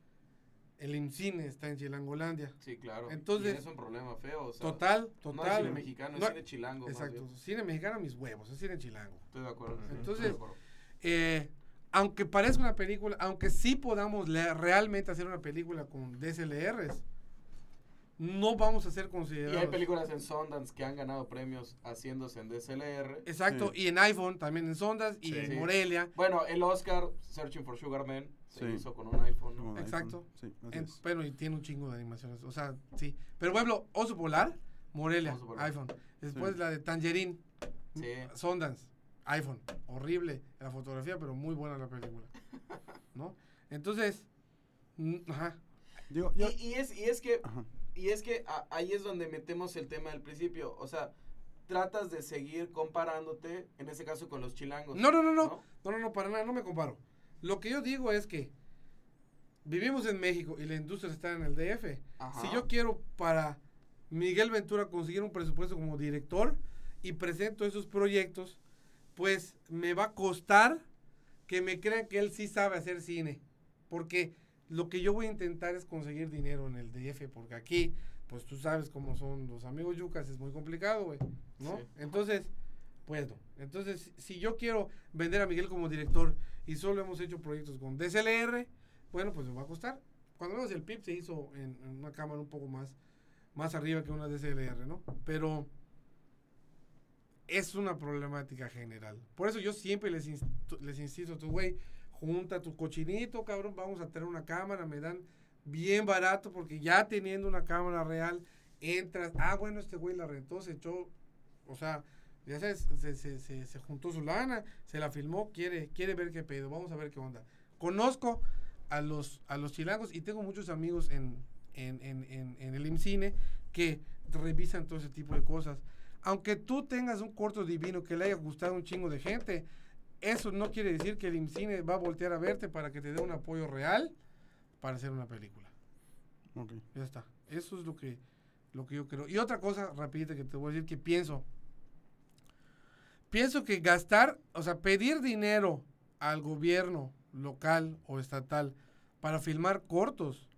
el IMCINE está en Chilangolandia. Sí, claro. Entonces- y es un problema feo. O sea, Total, No es total. cine mexicano, es No- cine chilango. Exacto. Cine mexicano, mis huevos, es cine chilango. Estoy de acuerdo. Entonces- de acuerdo. Eh, aunque parezca una película, aunque sí podamos realmente hacer una película con DSLRs, no vamos a ser Y hay considerados. películas en Sundance que han ganado premios haciéndose en DSLR. Exacto, Sí. y en iPhone, también en Sondas y Sí. en. Morelia. Bueno, el Oscar, Searching for Sugar Man, se Sí. hizo con un iPhone. ¿no? Exacto. iPhone. Sí, así En- es. bueno, y tiene un chingo de animaciones. O sea, sí. Pero, ejemplo, Oso Polar, Morelia, Oso Polar. iPhone. Después Sí. la de Tangerine, Sí. Sundance, iPhone. Horrible la fotografía, pero muy buena la película. ¿No? Entonces, ajá. Digo, yo- Y, y es, y es que, Ajá. Y es que a- ahí es donde metemos el tema del principio. O sea, tratas de seguir comparándote, en ese caso, con los chilangos. No, no, no, no. No, no, no, para nada, no me comparo. Lo que yo digo es que vivimos en México y la industria está en el DF. Ajá. Si yo quiero para Miguel Ventura conseguir un presupuesto como director y presento esos proyectos, pues me va a costar que me crean que él sí sabe hacer cine. Porque lo que yo voy a intentar es conseguir dinero en el DF, porque aquí, pues tú sabes cómo son los amigos yucas, es muy complicado, güey, ¿no? Sí. Entonces, pues no. Entonces, si- yo quiero vender a Miguel como director y solo hemos hecho proyectos con DSLR, bueno, pues me va a costar. Cuando menos el PIP se hizo en, en una cámara un poco más, más arriba que una DSLR, ¿no? Pero es una problemática general. Por eso yo siempre les, les insisto, tú, güey, junta tu cochinito, cabrón, vamos a tener una cámara, me dan bien barato, porque ya teniendo una cámara real, entras, ah, bueno, este güey la rentó, se echó, o sea, ya sabes, se, se, se, se juntó su lana, se la filmó, quiere, quiere ver qué pedo, vamos a ver qué onda. Conozco a los, a los chilangos y tengo muchos amigos en, en, en, en, en el IMCINE que revisan todo ese tipo de cosas. Aunque tú tengas un corto divino que le haya gustado un chingo de gente, eso no quiere decir que el IMCINE va a voltear a verte para que te dé un apoyo real para hacer una película. Ok. Ya está. Eso es lo que, lo que yo creo. Y otra cosa rapidita que te voy a decir que pienso. Pienso que gastar, o sea, pedir dinero al gobierno local o estatal para filmar cortos,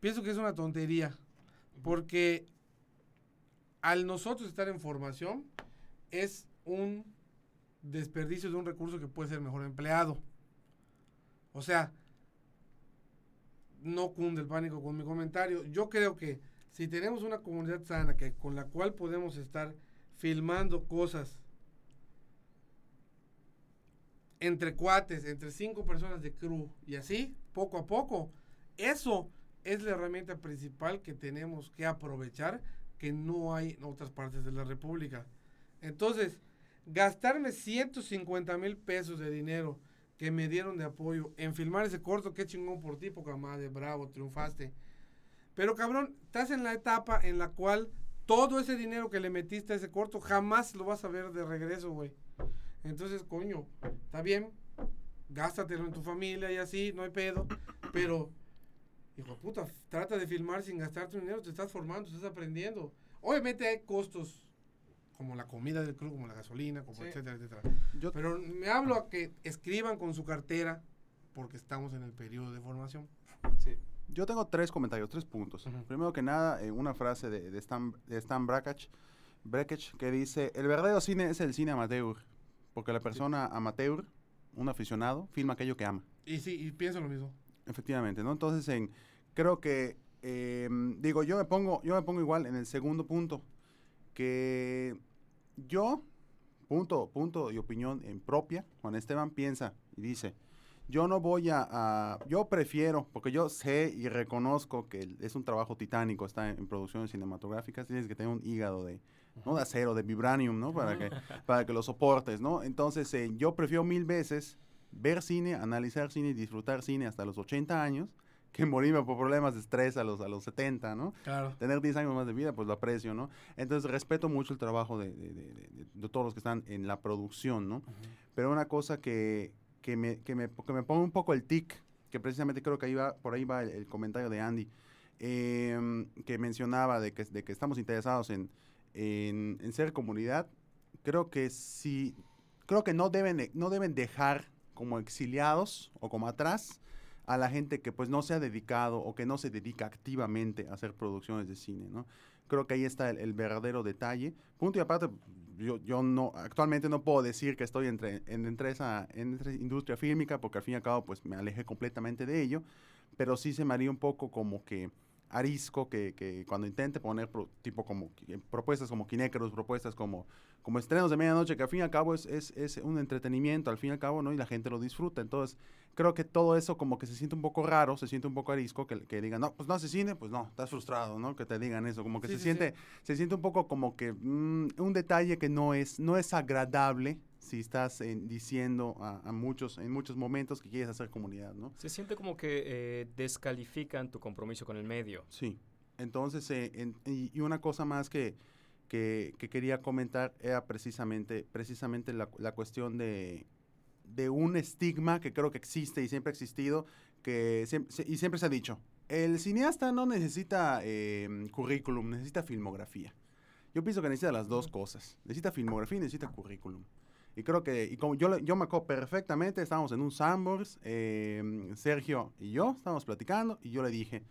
pienso que es una tontería. Porque al nosotros estar en formación es un desperdicio de un recurso que puede ser mejor empleado. O sea, no cunde el pánico con mi comentario. Yo creo que si tenemos una comunidad sana que con la cual podemos estar filmando cosas entre cuates, entre cinco personas de crew y así, poco a poco, eso es la herramienta principal que tenemos que aprovechar que no hay en otras partes de la República. Entonces, gastarme 150 mil pesos de dinero que me dieron de apoyo en filmar ese corto, qué chingón por ti, poca madre, bravo, triunfaste. Pero cabrón, estás en la etapa en la cual todo ese dinero que le metiste a ese corto jamás lo vas a ver de regreso, güey. Entonces, coño, está bien, gástatelo en tu familia y así, no hay pedo, pero, hijo de puta, trata de filmar sin gastar tu dinero, te estás formando, estás aprendiendo. Obviamente hay costos como la comida del club, como la gasolina, como Sí. etcétera, etcétera. Yo- Pero me hablo a que escriban con su cartera porque estamos en el periodo de formación. Sí. Yo tengo tres comentarios, tres puntos. Ujú. Primero que nada, eh, una frase de, de Stan, de Stan Brakhage, Brakhage, que dice, el verdadero cine es el cine amateur, porque la persona amateur, un aficionado, filma aquello que ama. Y sí, y pienso lo mismo. Efectivamente, ¿no? Entonces, en, creo que, eh, digo, yo me, pongo, yo me pongo igual en el segundo punto, que yo, punto, punto y opinión en propia, Juan Esteban piensa y dice, yo no voy a, a- yo prefiero, porque yo sé y reconozco que es un trabajo titánico, está en, en producciones cinematográficas, tienes que tener un hígado de, no de acero, de vibranium, ¿no? Para que, para que lo soportes, ¿no? Entonces, eh, yo prefiero mil veces ver cine, analizar cine y disfrutar cine hasta los 80 años, que morirme por problemas de estrés a los, a los 70, ¿no? Claro. Tener 10 años más de vida, pues lo aprecio, ¿no? Entonces, respeto mucho el trabajo de, de- de- de- todos los que están en la producción, ¿no? Pero una cosa que, que, me, que, me, que me pone un poco el tic, que precisamente creo que ahí va, por ahí va el, el comentario de Andy, em, que mencionaba de que, de que estamos interesados en, en, en ser comunidad, creo que sí, creo que no deben, de- no deben dejar como exiliados o como atrás a la gente que pues no se ha dedicado o que no se dedica activamente a hacer producciones de cine, ¿no? Creo que ahí está el, verdadero detalle. Punto y aparte, yo, yo no, actualmente no puedo decir que estoy entre, en, entre esa en esa industria fílmica porque al fin y al cabo pues me alejé completamente de ello, pero sí se me haría un poco como que arisco que, que cuando intente poner pro- tipo como qui- propuestas como Kinecarus, propuestas como, como estrenos de medianoche, que al fin y al cabo es, es, es un entretenimiento, al fin y al cabo, ¿no? Y la gente lo disfruta. Entonces, creo que todo eso como que se siente un poco raro, se siente un poco arisco, que, que digan, no, pues no hace cine, pues no, estás frustrado, ¿no? Que te digan eso, como que Sí, se sí, siente, se siente un poco como que mm, un detalle que no es, no es agradable si estás eh, diciendo a, a muchos, en muchos momentos que quieres hacer comunidad, ¿no? Se siente como que eh, descalifican tu compromiso con el medio. Sí. Entonces, eh, en- y, una cosa más que, que, que quería comentar era precisamente, precisamente la, la cuestión de, de un estigma que creo que existe y siempre ha existido, que y siempre se ha dicho, el cineasta no necesita eh, currículum, necesita filmografía. Yo pienso que necesita las dos cosas. Necesita filmografía y necesita currículum. Y creo que, y como yo, yo me acuerdo perfectamente, estábamos en un Sandbox, eh, Sergio y yo estábamos platicando, y yo le dije,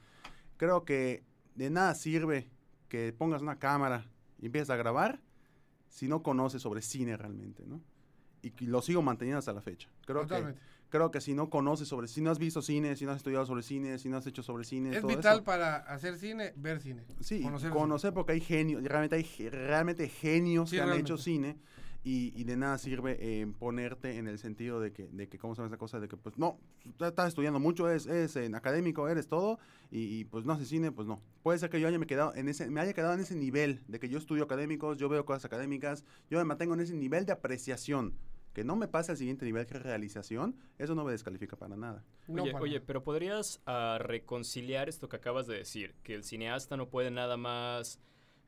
creo que de nada sirve que pongas una cámara y empieces a grabar si no conoces sobre cine realmente, ¿no? Y, que lo sigo manteniendo hasta la fecha. Creo que, Totalmente. creo que si no conoces sobre, si no has visto cine, si no has estudiado sobre cine, si no has hecho sobre cine, Es todo vital eso, para hacer cine, ver cine. Sí, conocer conocer, el porque hay genios, realmente hay realmente genios Sí, que han realmente. hecho cine y, y de nada sirve eh, ponerte en el sentido de que, de que, ¿cómo se llama esa cosa? De que, pues, no, estás estudiando mucho, es, es en académico, eres todo, y, y, pues no haces cine, pues no. Puede ser que yo haya me quedado en ese, me haya quedado en ese nivel de que yo estudio académicos, yo veo cosas académicas, yo me mantengo en ese nivel de apreciación. Que no me pase al siguiente nivel que es realización, eso no me descalifica para nada. No oye, para oye, nada. pero podrías ah, reconciliar esto que acabas de decir, que el cineasta no puede nada más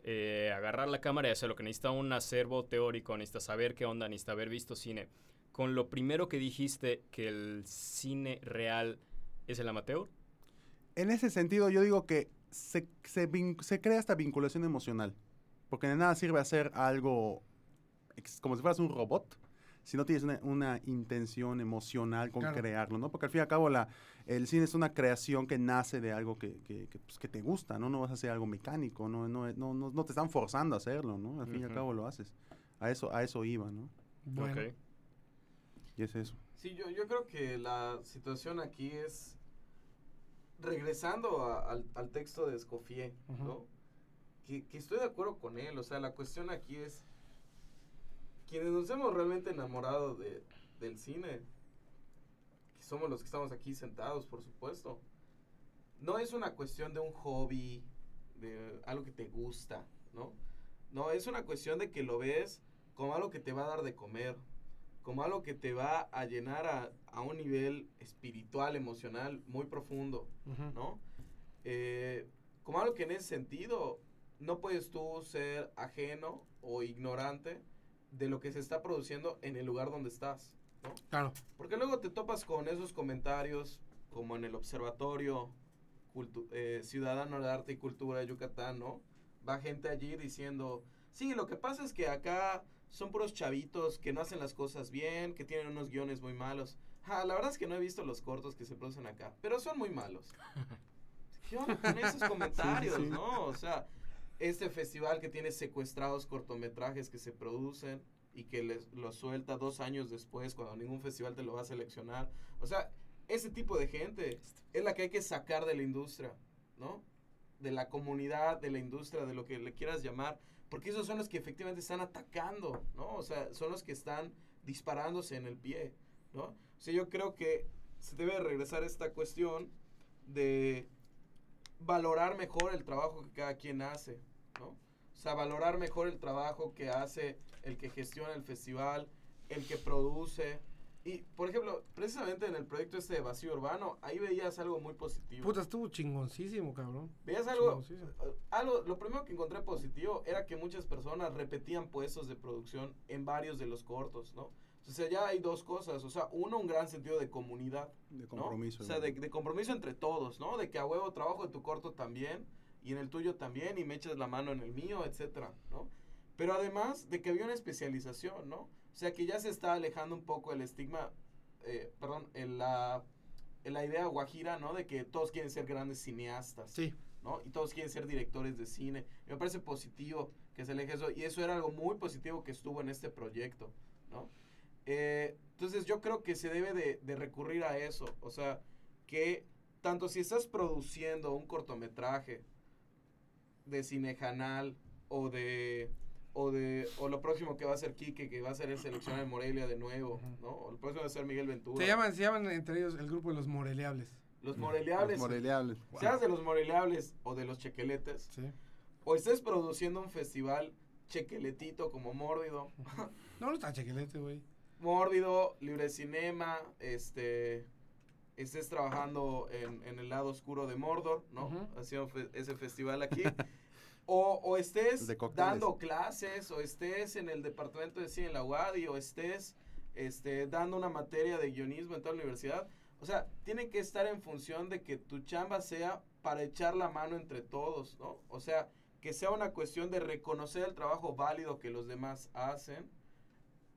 eh, agarrar la cámara y hacer lo que necesita un acervo teórico, necesita saber qué onda, necesita haber visto cine. Con lo primero que dijiste, que el cine real es el amateur. En ese sentido, yo digo que se, se, vin- se crea esta vinculación emocional. Porque de nada sirve hacer algo como si fueras un robot si no tienes una, una intención emocional con Claro. crearlo, ¿no? Porque al fin y al cabo la, el cine es una creación que nace de algo que, que, que, pues, que te gusta, ¿no? No vas a hacer algo mecánico, no, no, no, no, no te están forzando a hacerlo, ¿no? Al fin y al cabo lo haces. A eso, a eso iba, ¿no? Bueno, Ok. Y es eso. Sí, yo, yo creo que la situación aquí es, regresando a- al, al texto de Escoffier, Ujú. ¿no? Que, que estoy de acuerdo con él, o sea, la cuestión aquí es, quienes nos hemos realmente enamorado de, del cine, somos los que estamos aquí sentados, por supuesto, no es una cuestión de un hobby, de algo que te gusta, ¿no? No, es una cuestión de que lo ves como algo que te va a dar de comer, como algo que te va a llenar a, a un nivel espiritual, emocional muy profundo. ¿no? Eh, como algo que en ese sentido no puedes tú ser ajeno o ignorante de lo que se está produciendo en el lugar donde estás, ¿no? Claro. Porque luego te topas con esos comentarios como en el Observatorio eh, Ciudadano de Arte y Cultura de Yucatán, ¿no? va gente allí diciendo, sí, lo que pasa es que acá son puros chavitos que no hacen las cosas bien, que tienen unos guiones muy malos. Ja, la verdad es que no he visto los cortos que se producen acá, pero son muy malos. ¿Qué onda con esos comentarios, sí. no? O sea, este festival que tiene secuestrados cortometrajes que se producen y que les, los suelta dos años después cuando ningún festival te lo va a seleccionar. O sea, ese tipo de gente es la que hay que sacar de la industria, ¿no? De la comunidad, de la industria, de lo que le quieras llamar, porque esos son los que efectivamente están atacando, ¿no? O sea, son los que están disparándose en el pie, ¿no? O sea, yo creo que se debe regresar esta cuestión de valorar mejor el trabajo que cada quien hace, ¿no? O sea, valorar mejor el trabajo que hace el que gestiona el festival, el que produce. Y, por ejemplo, precisamente en el proyecto este de Vacío Urbano, ahí veías algo muy positivo. Puta, estuvo chingoncísimo, cabrón. Veías algo, eh, algo, lo primero que encontré positivo era que muchas personas repetían puestos de producción en varios de los cortos, ¿no? O sea, ya hay dos cosas, o sea, uno, un gran sentido de comunidad, De ¿no? compromiso. O sea, de, de compromiso entre todos, ¿no? De que a huevo trabajo en tu corto también y en el tuyo también y me echas la mano en el mío, etcétera, ¿no? Pero además de que había una especialización, ¿no? O sea, que ya se está alejando un poco el estigma, eh, perdón, el, la, la idea guajira, ¿no? De que todos quieren ser grandes cineastas. Sí. ¿no? Y todos quieren ser directores de cine. Y me parece positivo que se aleje eso. Y eso era algo muy positivo que estuvo en este proyecto, ¿no? Eh, entonces yo creo que se debe de, de recurrir a eso. O sea, que tanto si estás produciendo un cortometraje de cinejanal o de... O, de, o lo próximo que va a ser Quique, que va a ser el seleccionar en Morelia de nuevo. ¿no? O lo próximo va a ser Miguel Ventura. Se llaman, se llaman entre ellos el grupo de los moreleables. Los moreliables. Los moreleables. Seas de los moreliables o de los chequeletes, Sí. o estés produciendo un festival chequeletito como Mórbido, No, no está chequelete, güey. Mórbido, Libre Cinema, este, estés trabajando en, en el lado oscuro de Mordor, ¿no? Haciendo fe- ese festival aquí. o, o estés dando clases, o estés en el departamento de cine en la UADI, o estés este, dando una materia de guionismo en toda la universidad. O sea, tiene que estar en función de que tu chamba sea para echar la mano entre todos, ¿no? O sea, que sea una cuestión de reconocer el trabajo válido que los demás hacen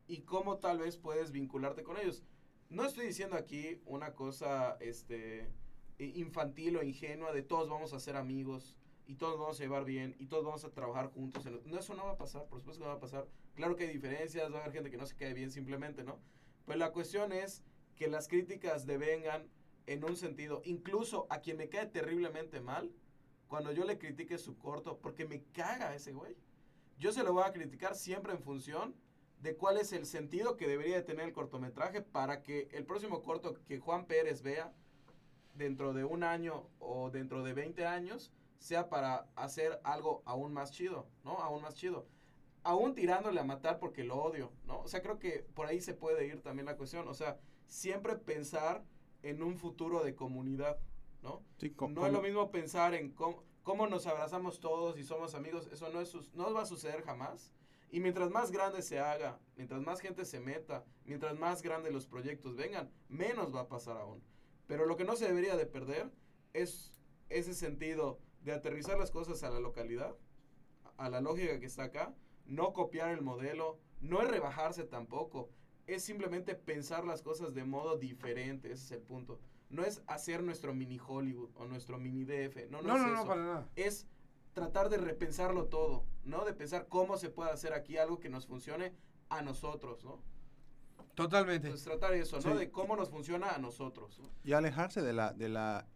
y cómo tal vez puedes vincularte con ellos. No estoy diciendo aquí una cosa este infantil o ingenua de todos vamos a ser amigos y todos vamos a llevar bien y todos vamos a trabajar juntos. en- No, eso no va a pasar, por supuesto que no va a pasar. Claro que hay diferencias, va a haber gente que no se cae bien simplemente, ¿no? Pues la cuestión es que las críticas devengan en un sentido, incluso a quien me cae terriblemente mal, cuando yo le critique su corto, porque me caga ese güey. Yo se lo voy a criticar siempre en función de cuál es el sentido que debería de tener el cortometraje para que el próximo corto que Juan Pérez vea dentro de un año o dentro de 20 años sea para hacer algo aún más chido, ¿no? Aún más chido. Aún tirándole a matar porque lo odio, ¿no? O sea, creo que por ahí se puede ir también la cuestión. O sea, siempre pensar en un futuro de comunidad, ¿no? Sí, no es lo mismo pensar en cómo, cómo nos abrazamos todos y somos amigos. Eso no, es, no va a suceder jamás. Y mientras más grande se haga, mientras más gente se meta, mientras más grandes los proyectos vengan, menos va a pasar aún. Pero lo que no se debería de perder es ese sentido de aterrizar las cosas a la localidad, a la lógica que está acá, no copiar el modelo, no es rebajarse tampoco, es simplemente pensar las cosas de modo diferente, ese es el punto. No es hacer nuestro mini Hollywood o nuestro mini DF, no, no, No, es no, no, eso para nada. es tratar de repensarlo todo, ¿no? De pensar cómo se puede hacer aquí algo que nos funcione a nosotros, ¿no? Totalmente. Entonces tratar eso, ¿no? Sí. De cómo nos funciona a nosotros. ¿no? Y alejarse de la, de la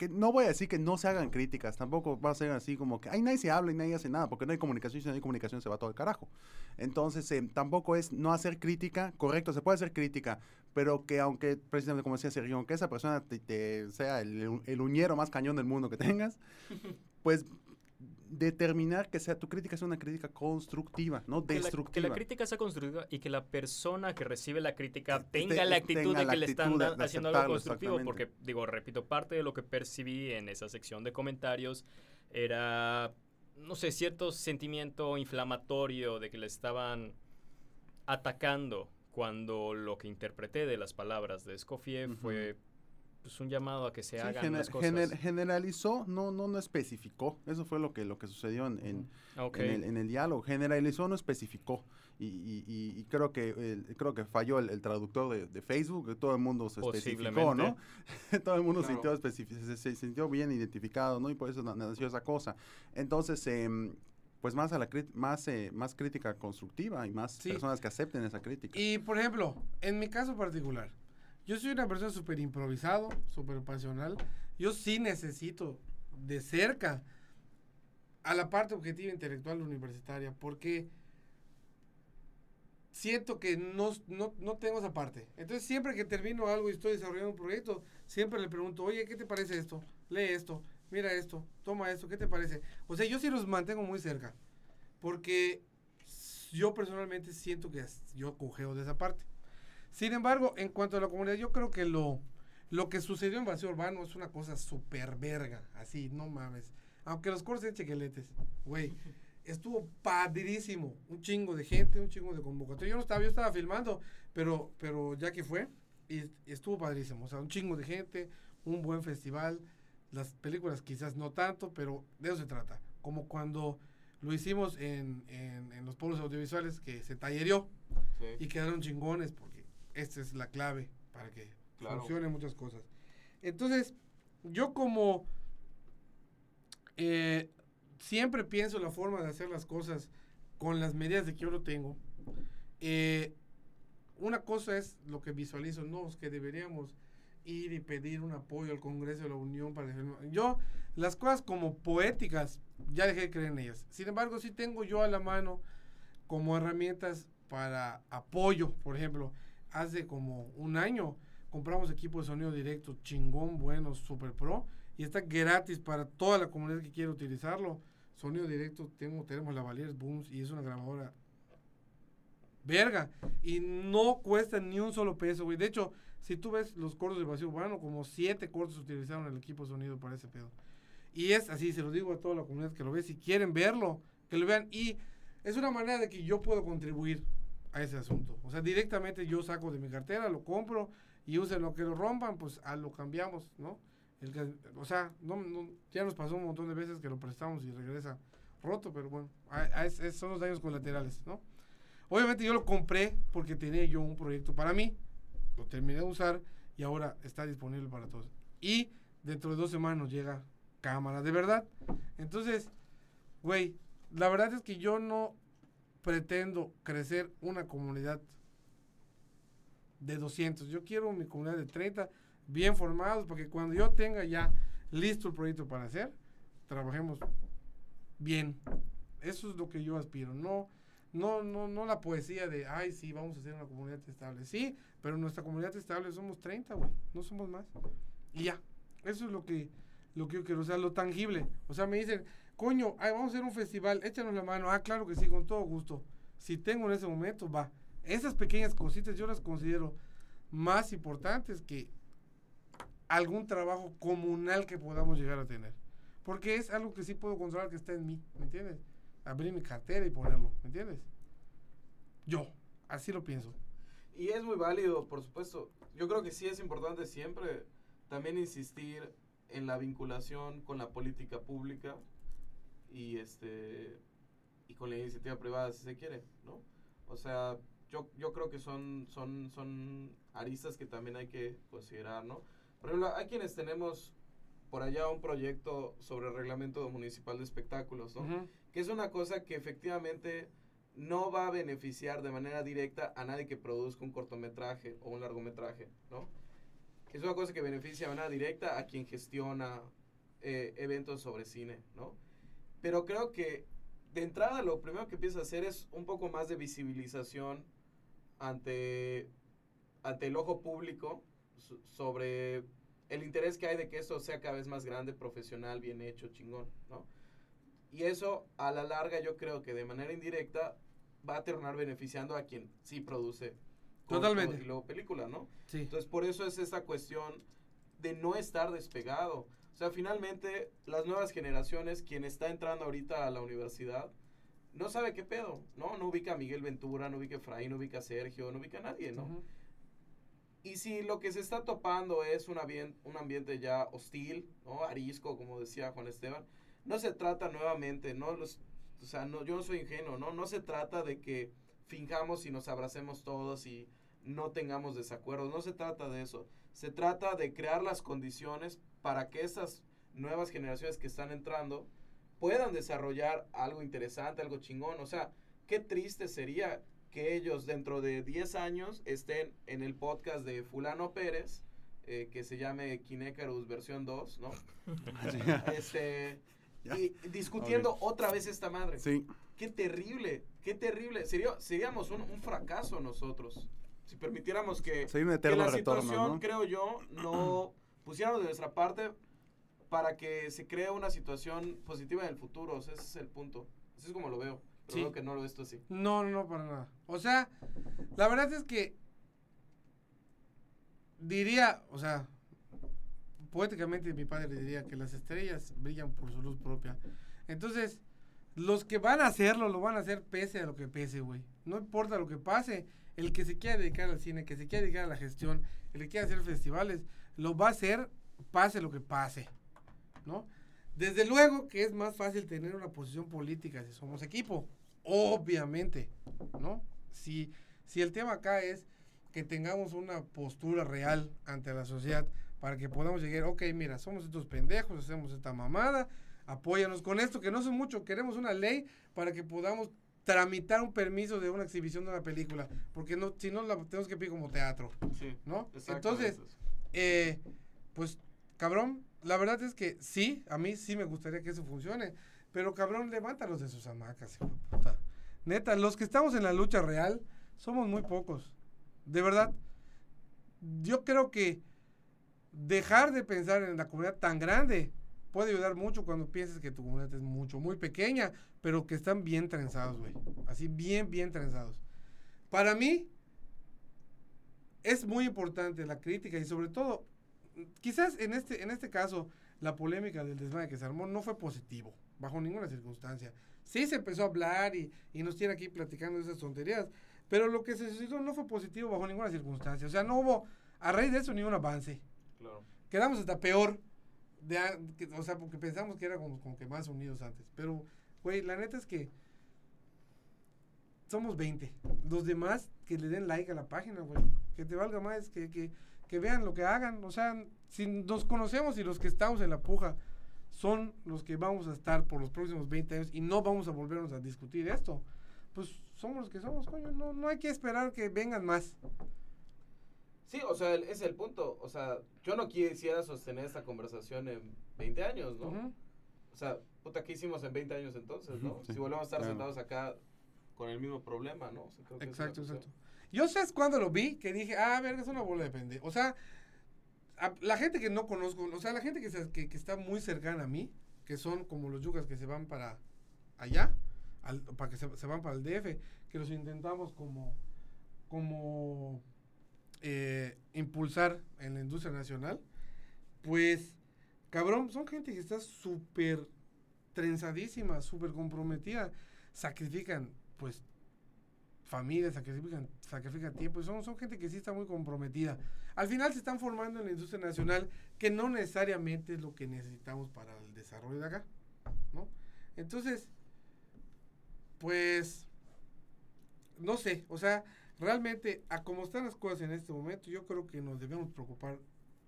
que no voy a decir que no se hagan críticas, tampoco va a ser así como que ay nadie se habla y nadie hace nada, porque no hay comunicación, si no hay comunicación se va todo el carajo. Entonces, eh, tampoco es no hacer crítica, correcto, se puede hacer crítica, pero que aunque, precisamente como decía Sergio, aunque esa persona te, te sea el, el uñero más cañón del mundo que tengas, pues determinar que sea tu crítica sea una crítica constructiva, no Que la, que destructiva. la crítica sea constructiva y que la persona que recibe la crítica tenga te- la actitud tenga de que le están da- haciendo algo constructivo. Porque, digo, repito, parte de lo que percibí en esa sección de comentarios era, no sé, cierto sentimiento inflamatorio de que le estaban atacando cuando lo que interpreté de las palabras de Escoffier fue pues, un llamado a que se Sí, hagan gener- las cosas. gener- generalizó, no, no, no especificó. Eso fue lo que, lo que sucedió en, en- en el, en el diálogo. Generalizó, no especificó. Y, y- y- y creo que el- creo que falló el, el traductor de, de Facebook, que todo el mundo se especificó, ¿no? todo el mundo Claro. sintió se, se sintió bien identificado, ¿no? Y por eso na- nació esa cosa. Entonces, em, pues más a la más eh, más crítica constructiva y más Sí. personas que acepten esa crítica. Y por ejemplo, en mi caso particular, yo soy una persona súper improvisado, súper pasional. Yo sí necesito de cerca a la parte objetiva intelectual universitaria, porque siento que no, no, no tengo esa parte. Entonces siempre que termino algo y estoy desarrollando un proyecto, siempre le pregunto, oye, ¿qué te parece esto? Lee esto, mira esto, toma esto, ¿qué te parece? O sea, yo sí los mantengo muy cerca, porque yo personalmente siento que yo cogeo de esa parte. Sin embargo, en cuanto a la comunidad, yo creo que lo, lo que sucedió en Vacío Urbano es una cosa súper verga, así, no mames. Aunque los coros sean chequeletes, güey, estuvo padrísimo. Un chingo de gente, un chingo de convocatoria. Yo no estaba, yo estaba filmando, pero, pero ya que fue, y, y estuvo padrísimo. O sea, un chingo de gente, un buen festival. Las películas quizás no tanto, pero de eso se trata. Como cuando lo hicimos en, en, en los polos audiovisuales, que se tallerió Sí. y quedaron chingones porque esta es la clave para que Claro. funcionen muchas cosas. Entonces, yo como eh, siempre pienso la forma de hacer las cosas con las medidas de que yo lo tengo. eh, una cosa es lo que visualizo, no, es que deberíamos ir y pedir un apoyo al Congreso de la Unión para Yo, las cosas como poéticas, ya dejé de creer en ellas. Sin embargo, sí tengo yo a la mano como herramientas para apoyo. Por ejemplo, hace como un año compramos equipo de sonido directo chingón, bueno, super pro, y está gratis para toda la comunidad que quiera utilizarlo. Sonido directo, tengo, tenemos la Valiers Booms y es una grabadora verga. Y no cuesta ni un solo peso, güey. De hecho, si tú ves los cortos de vacío urbano, como siete cortos utilizaron el equipo de sonido para ese pedo. Y es así, se lo digo a toda la comunidad que lo ve, si quieren verlo, que lo vean. Y es una manera de que yo puedo contribuir a ese asunto. O sea, directamente yo saco de mi cartera, lo compro y usen lo que lo rompan, pues a lo cambiamos, ¿no? O sea, no, no- ya nos pasó un montón de veces que lo prestamos y regresa roto, pero bueno, son los daños colaterales, ¿no? Obviamente yo lo compré porque tenía yo un proyecto para mí, lo terminé de usar y ahora está disponible para todos. Y dentro de dos semanas llega cámara de verdad. Entonces, güey, la verdad es que yo no pretendo crecer una comunidad de 200. Yo quiero mi comunidad de 30 bien formados para que cuando yo tenga ya listo el proyecto para hacer, trabajemos bien. Eso es lo que yo aspiro. No, no, no, no la poesía de, ay, sí, vamos a hacer una comunidad estable. Sí, pero nuestra comunidad estable somos 30, güey. No somos más. Y ya. Eso es lo que, lo que yo quiero. O sea, lo tangible. O sea, me dicen, coño, ay, vamos a hacer un festival, échanos la mano. Ah, claro que sí, con todo gusto. Si tengo en ese momento, va. Esas pequeñas cositas yo las considero más importantes que algún trabajo comunal que podamos llegar a tener. Porque es algo que sí puedo controlar que está en mí, ¿me entiendes? Abrir mi cartera y ponerlo, ¿me entiendes? Yo, así lo pienso. Y es muy válido, por supuesto. Yo creo que sí es importante siempre también insistir en la vinculación con la política pública y este y con la iniciativa privada si se quiere, ¿no? O sea, yo, yo creo que son, son, son aristas que también hay que considerar, ¿no? Por ejemplo, hay quienes tenemos por allá un proyecto sobre el reglamento municipal de espectáculos, ¿no? Ujú. que es una cosa que efectivamente no va a beneficiar de manera directa a nadie que produzca un cortometraje o un largometraje, ¿no? Es una cosa que beneficia de manera directa a quien gestiona eh, eventos sobre cine, ¿no? Pero creo que de entrada lo primero que empieza a hacer es un poco más de visibilización ante, ante el ojo público so- sobre el interés que hay de que esto sea cada vez más grande, profesional, bien hecho, chingón, ¿no? Y eso, a la larga, yo creo que de manera indirecta va a terminar beneficiando a quien sí produce Totalmente. y luego película, ¿no? Sí. Entonces, por eso es esta cuestión de no estar despegado. O sea, finalmente, las nuevas generaciones, quien está entrando ahorita a la universidad, no sabe qué pedo, ¿no? No ubica a Miguel Ventura, no ubica a Efraín, no ubica a Sergio, no ubica a nadie, ¿no? Ujú. Y si lo que se está topando es un, un ambiente ya hostil, ¿no? Arisco, como decía Juan Esteban, no se trata nuevamente, no los, o sea, no, yo no soy ingenuo, ¿no? No se trata de que finjamos y nos abracemos todos y no tengamos desacuerdos, no se trata de eso. Se trata de crear las condiciones para que esas nuevas generaciones que están entrando puedan desarrollar algo interesante, algo chingón. O sea, qué triste sería que ellos dentro de 10 años estén en el podcast de Fulano Pérez, eh, que se llame Kinecarus versión 2, ¿no? este, y discutiendo otra vez esta madre. Sí, Qué terrible, qué terrible. Sería, seríamos un, un fracaso nosotros. Si permitiéramos que, un que la retorno, situación, ¿no? creo yo, no pusiéramos de nuestra parte para que se cree una situación positiva en el futuro. O sea, ese es el punto. Así es como lo veo. Pero Sí. veo que no lo ves tú así. No, no, no, para nada. O sea, la verdad es que diría, o sea, poéticamente mi padre diría que las estrellas brillan por su luz propia. Entonces, los que van a hacerlo, lo van a hacer pese a lo que pese, güey. No importa lo que pase. El que se quiera dedicar al cine, que se quiera dedicar a la gestión, el que quiera hacer festivales, lo va a hacer pase lo que pase, ¿no? Desde luego que es más fácil tener una posición política si somos equipo, obviamente, ¿no? Si, si el tema acá es que tengamos una postura real ante la sociedad para que podamos llegar, ok, mira, somos estos pendejos, hacemos esta mamada, apóyanos con esto, que no son mucho, queremos una ley para que podamos tramitar un permiso de una exhibición de una película, porque no, si no la tenemos que pedir como teatro, Sí. ¿no? Entonces, eh, pues, cabrón, la verdad es que sí, a mí sí me gustaría que eso funcione. Pero cabrón, levántalos de sus hamacas, hijo de puta. Neta, los que estamos en la lucha real somos muy pocos. De verdad. Yo creo que dejar de pensar en la comunidad tan grande puede ayudar mucho cuando piensas que tu comunidad es mucho, muy pequeña, pero que están bien trenzados, güey. Así, bien, bien trenzados. Para mí, es muy importante la crítica y sobre todo, quizás en este, en este caso, la polémica del desmadre que se armó no fue positivo, bajo ninguna circunstancia. Sí se empezó a hablar y, y nos tiene aquí platicando esas tonterías, pero lo que se suscitó no fue positivo bajo ninguna circunstancia. O sea, no hubo, a raíz de eso, ni un avance. Claro. Quedamos hasta peor, de, a- que- o sea, porque pensamos que éramos como que más unidos antes. Pero, güey, la neta es que somos 20. Los demás que le den like a la página, güey. Que te valga más, que, que, que vean lo que hagan. O sea, si nos conocemos y los que estamos en la puja son los que vamos a estar por los próximos 20 años y no vamos a volvernos a discutir esto, pues somos los que somos, coño. No, no hay que esperar que vengan más. Sí, o sea, el- ese es el punto. O sea, yo no quisiera sostener esta conversación en 20 años, ¿no? O sea, puta, ¿qué hicimos en 20 años entonces, no? Sí, si volvemos a estar claro. sentados acá con el mismo problema, ¿no? O sea, creo que esa es la Exacto, cuestión. exacto. Yo sé cuando lo vi que dije, ah, verga, es una bola de pendejo. O sea, la gente que no conozco, o sea, la gente que, se- que, que está muy cercana a mí, que son como los yucas que se van para allá, al- para que se, se van para el DF, que los intentamos como, como eh, impulsar en la industria nacional, pues, cabrón, son gente que está súper trenzadísima, súper comprometida, sacrifican, pues, familias, sacrifican, sacrifican tiempo, y son, son gente que sí está muy comprometida. Al final se están formando en la industria nacional, que no necesariamente es lo que necesitamos para el desarrollo de acá, ¿no? Entonces, pues, no sé, o sea, realmente, a como están las cosas en este momento, yo creo que nos debemos preocupar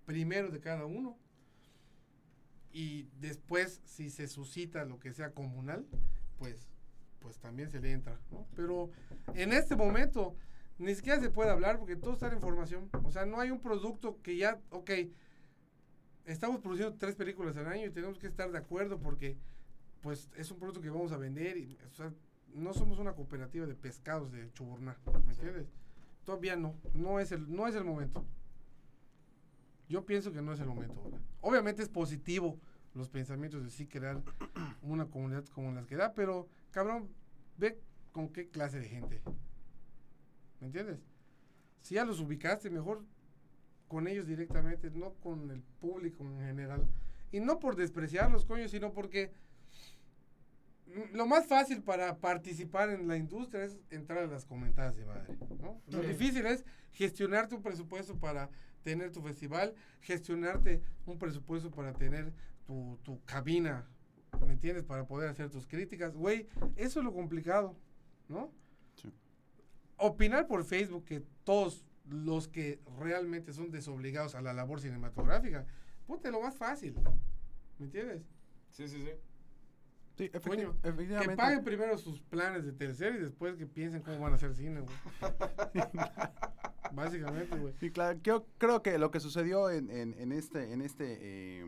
primero de cada uno, y después, si se suscita lo que sea comunal, pues pues también se le entra, ¿no? Pero en este momento ni siquiera se puede hablar porque todo está en formación. O sea, no hay un producto que ya, ok, estamos produciendo tres películas al año y tenemos que estar de acuerdo porque pues es un producto que vamos a vender y o sea, no somos una cooperativa de pescados de Chuburná, ¿me entiendes? Todavía no, no es el, no es el momento. Yo pienso que no es el momento ahora. Obviamente es positivo los pensamientos de sí crear una comunidad como las que da, pero cabrón, ve con qué clase de gente. ¿Me entiendes? Si ya los ubicaste, mejor con ellos directamente, no con el público en general. Y no por despreciarlos, coño, sino porque lo más fácil para participar en la industria es entrar a las comentadas de madre, ¿no? Lo Sí. difícil es gestionarte un presupuesto para tener tu festival, gestionarte un presupuesto para tener tu, tu cabina, ¿me entiendes? Para poder hacer tus críticas. Güey, eso es lo complicado, ¿no? Sí. Opinar por Facebook que todos los que realmente son desobligados a la labor cinematográfica, ponte lo más fácil, ¿me entiendes? Sí, sí, sí. Sí, efecti- Coño, Que efectivamente. paguen primero sus planes de tercero y después que piensen cómo van a hacer cine, güey. Básicamente, güey. Sí, claro. Yo creo que lo que sucedió en, en, en este, en este, eh,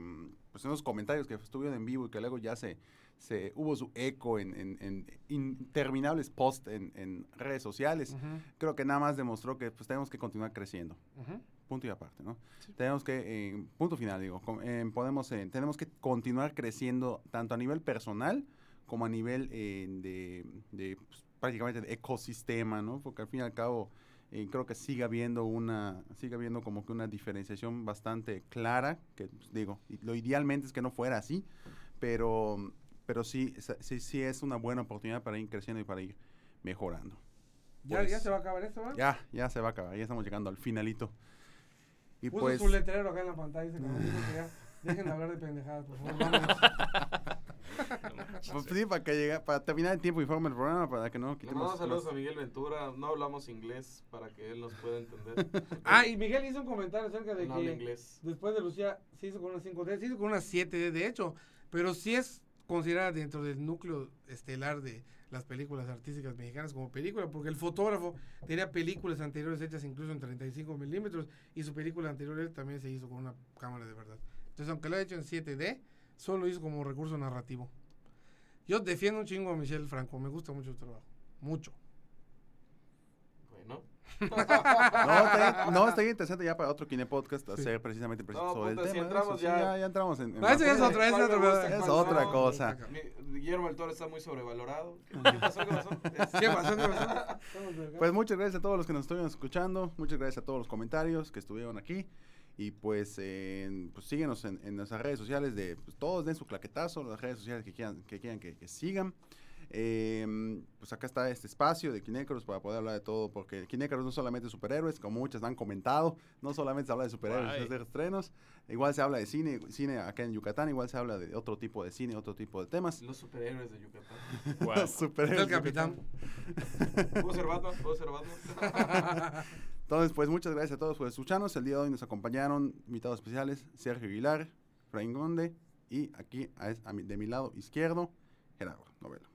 pues en los comentarios que estuvieron en vivo y que luego ya se, se hubo su eco en, en, en interminables posts en, en redes sociales, creo que nada más demostró que pues tenemos que continuar creciendo. Punto y aparte, ¿no? Tenemos que, eh, punto final, digo, eh, podemos, eh, tenemos que continuar creciendo tanto a nivel personal como a nivel eh, de, de, pues, prácticamente de ecosistema, ¿no? Porque al fin y al cabo eh, creo que sigue habiendo una, sigue habiendo como que una diferenciación bastante clara, que pues, digo, lo idealmente es que no fuera así, pero, pero sí, sí, sí es una buena oportunidad para ir creciendo y para ir mejorando. ¿Ya, Pues, ¿Ya se va a acabar esto, güey? Ya, ya se va a acabar, ya estamos llegando al finalito. Y Puso pues, su letrero acá en la pantalla. Dice, que ya dejen de hablar de pendejadas, por favor. vámonos. pues sí, para que llegue, para terminar en tiempo y forma el programa, para que no quitemos mandamos saludos a Miguel Ventura. No hablamos inglés para que él nos pueda entender. ah, y Miguel hizo un comentario acerca de no que inglés. después de Lucía se hizo con una 5D, se hizo con una 7D, de hecho, pero sí es considerada dentro del núcleo estelar de las películas artísticas mexicanas como película, porque el fotógrafo tenía películas anteriores hechas incluso en 35 milímetros y su película anterior también se hizo con una cámara de verdad. Entonces, aunque lo ha hecho en 7D, solo hizo como recurso narrativo. Yo defiendo un chingo a Michelle Franco, me gusta mucho su trabajo, mucho. Bueno. No, está bien, no, está bien interesante ya para otro Kine Podcast Sí. hacer precisamente preci- No, sobre el puta, si tema. entramos eso, sí, ya- ya, ya entramos en, en eso ya es otra, es ¿Cuál me otra, gusta, es otra no? cosa. Mi- Guillermo del Toro está muy sobrevalorado. ¿Qué, qué pasó? ¿Qué pasó? ¿Qué pasó? ¿Qué pasó? Pues muchas gracias a todos los que nos estuvieron escuchando, muchas gracias a todos los comentarios que estuvieron aquí. Y pues, eh, pues síguenos en, en nuestras redes sociales de pues, todos den su claquetazo, las redes sociales que quieran que, quieran que, que sigan. Eh, pues acá está este espacio de Kinécaros para poder hablar de todo, porque Kinécaros no solamente superhéroes, como muchos han comentado, no solamente se habla de superhéroes, es de estrenos, igual se habla de cine, cine acá en Yucatán, igual se habla de otro tipo de cine, otro tipo de temas. Los superhéroes de Yucatán. Está Superhéroes el capitán. ¿Puedo ser Batman? ¿Puedo ser Batman? Entonces, pues muchas gracias a todos por escucharnos. El día de hoy nos acompañaron invitados especiales Sergio Aguilar, Fraín Gonde y aquí a, a mi- de mi lado izquierdo, Gerardo Novelo.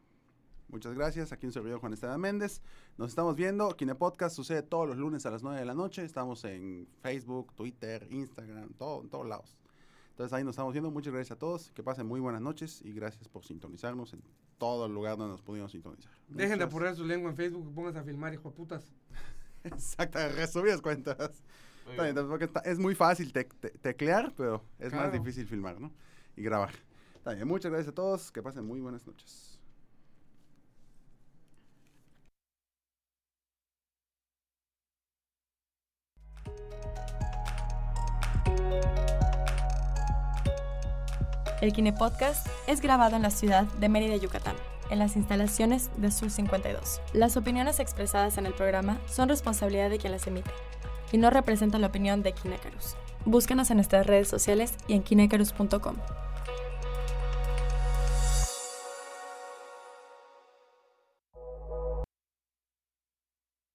Muchas gracias. Aquí un servidor Juan Esteban Méndez. Nos estamos viendo. Kine Podcast sucede todos los lunes a las 9 de la noche. Estamos en Facebook, Twitter, Instagram, todo, en todos lados. Entonces ahí nos estamos viendo. Muchas gracias a todos. Que pasen muy buenas noches y gracias por sintonizarnos en todo el lugar donde nos pudimos sintonizar. Dejen de apurar su lengua en Facebook y pónganse a filmar, hijo de putas. Exacto, resumidas cuentas. Muy Está bien, bien. porque está- es muy fácil tec- te- teclear, pero es más difícil filmar, ¿no? Y grabar. Está bien, muchas gracias a todos. Que pasen muy buenas noches. El Kine Podcast es grabado en la ciudad de Mérida, Yucatán, en las instalaciones de Sur 52. Las opiniones expresadas en el programa son responsabilidad de quien las emite y no representan la opinión de Kinecarus. Búscanos en nuestras redes sociales y en kinecarus.com.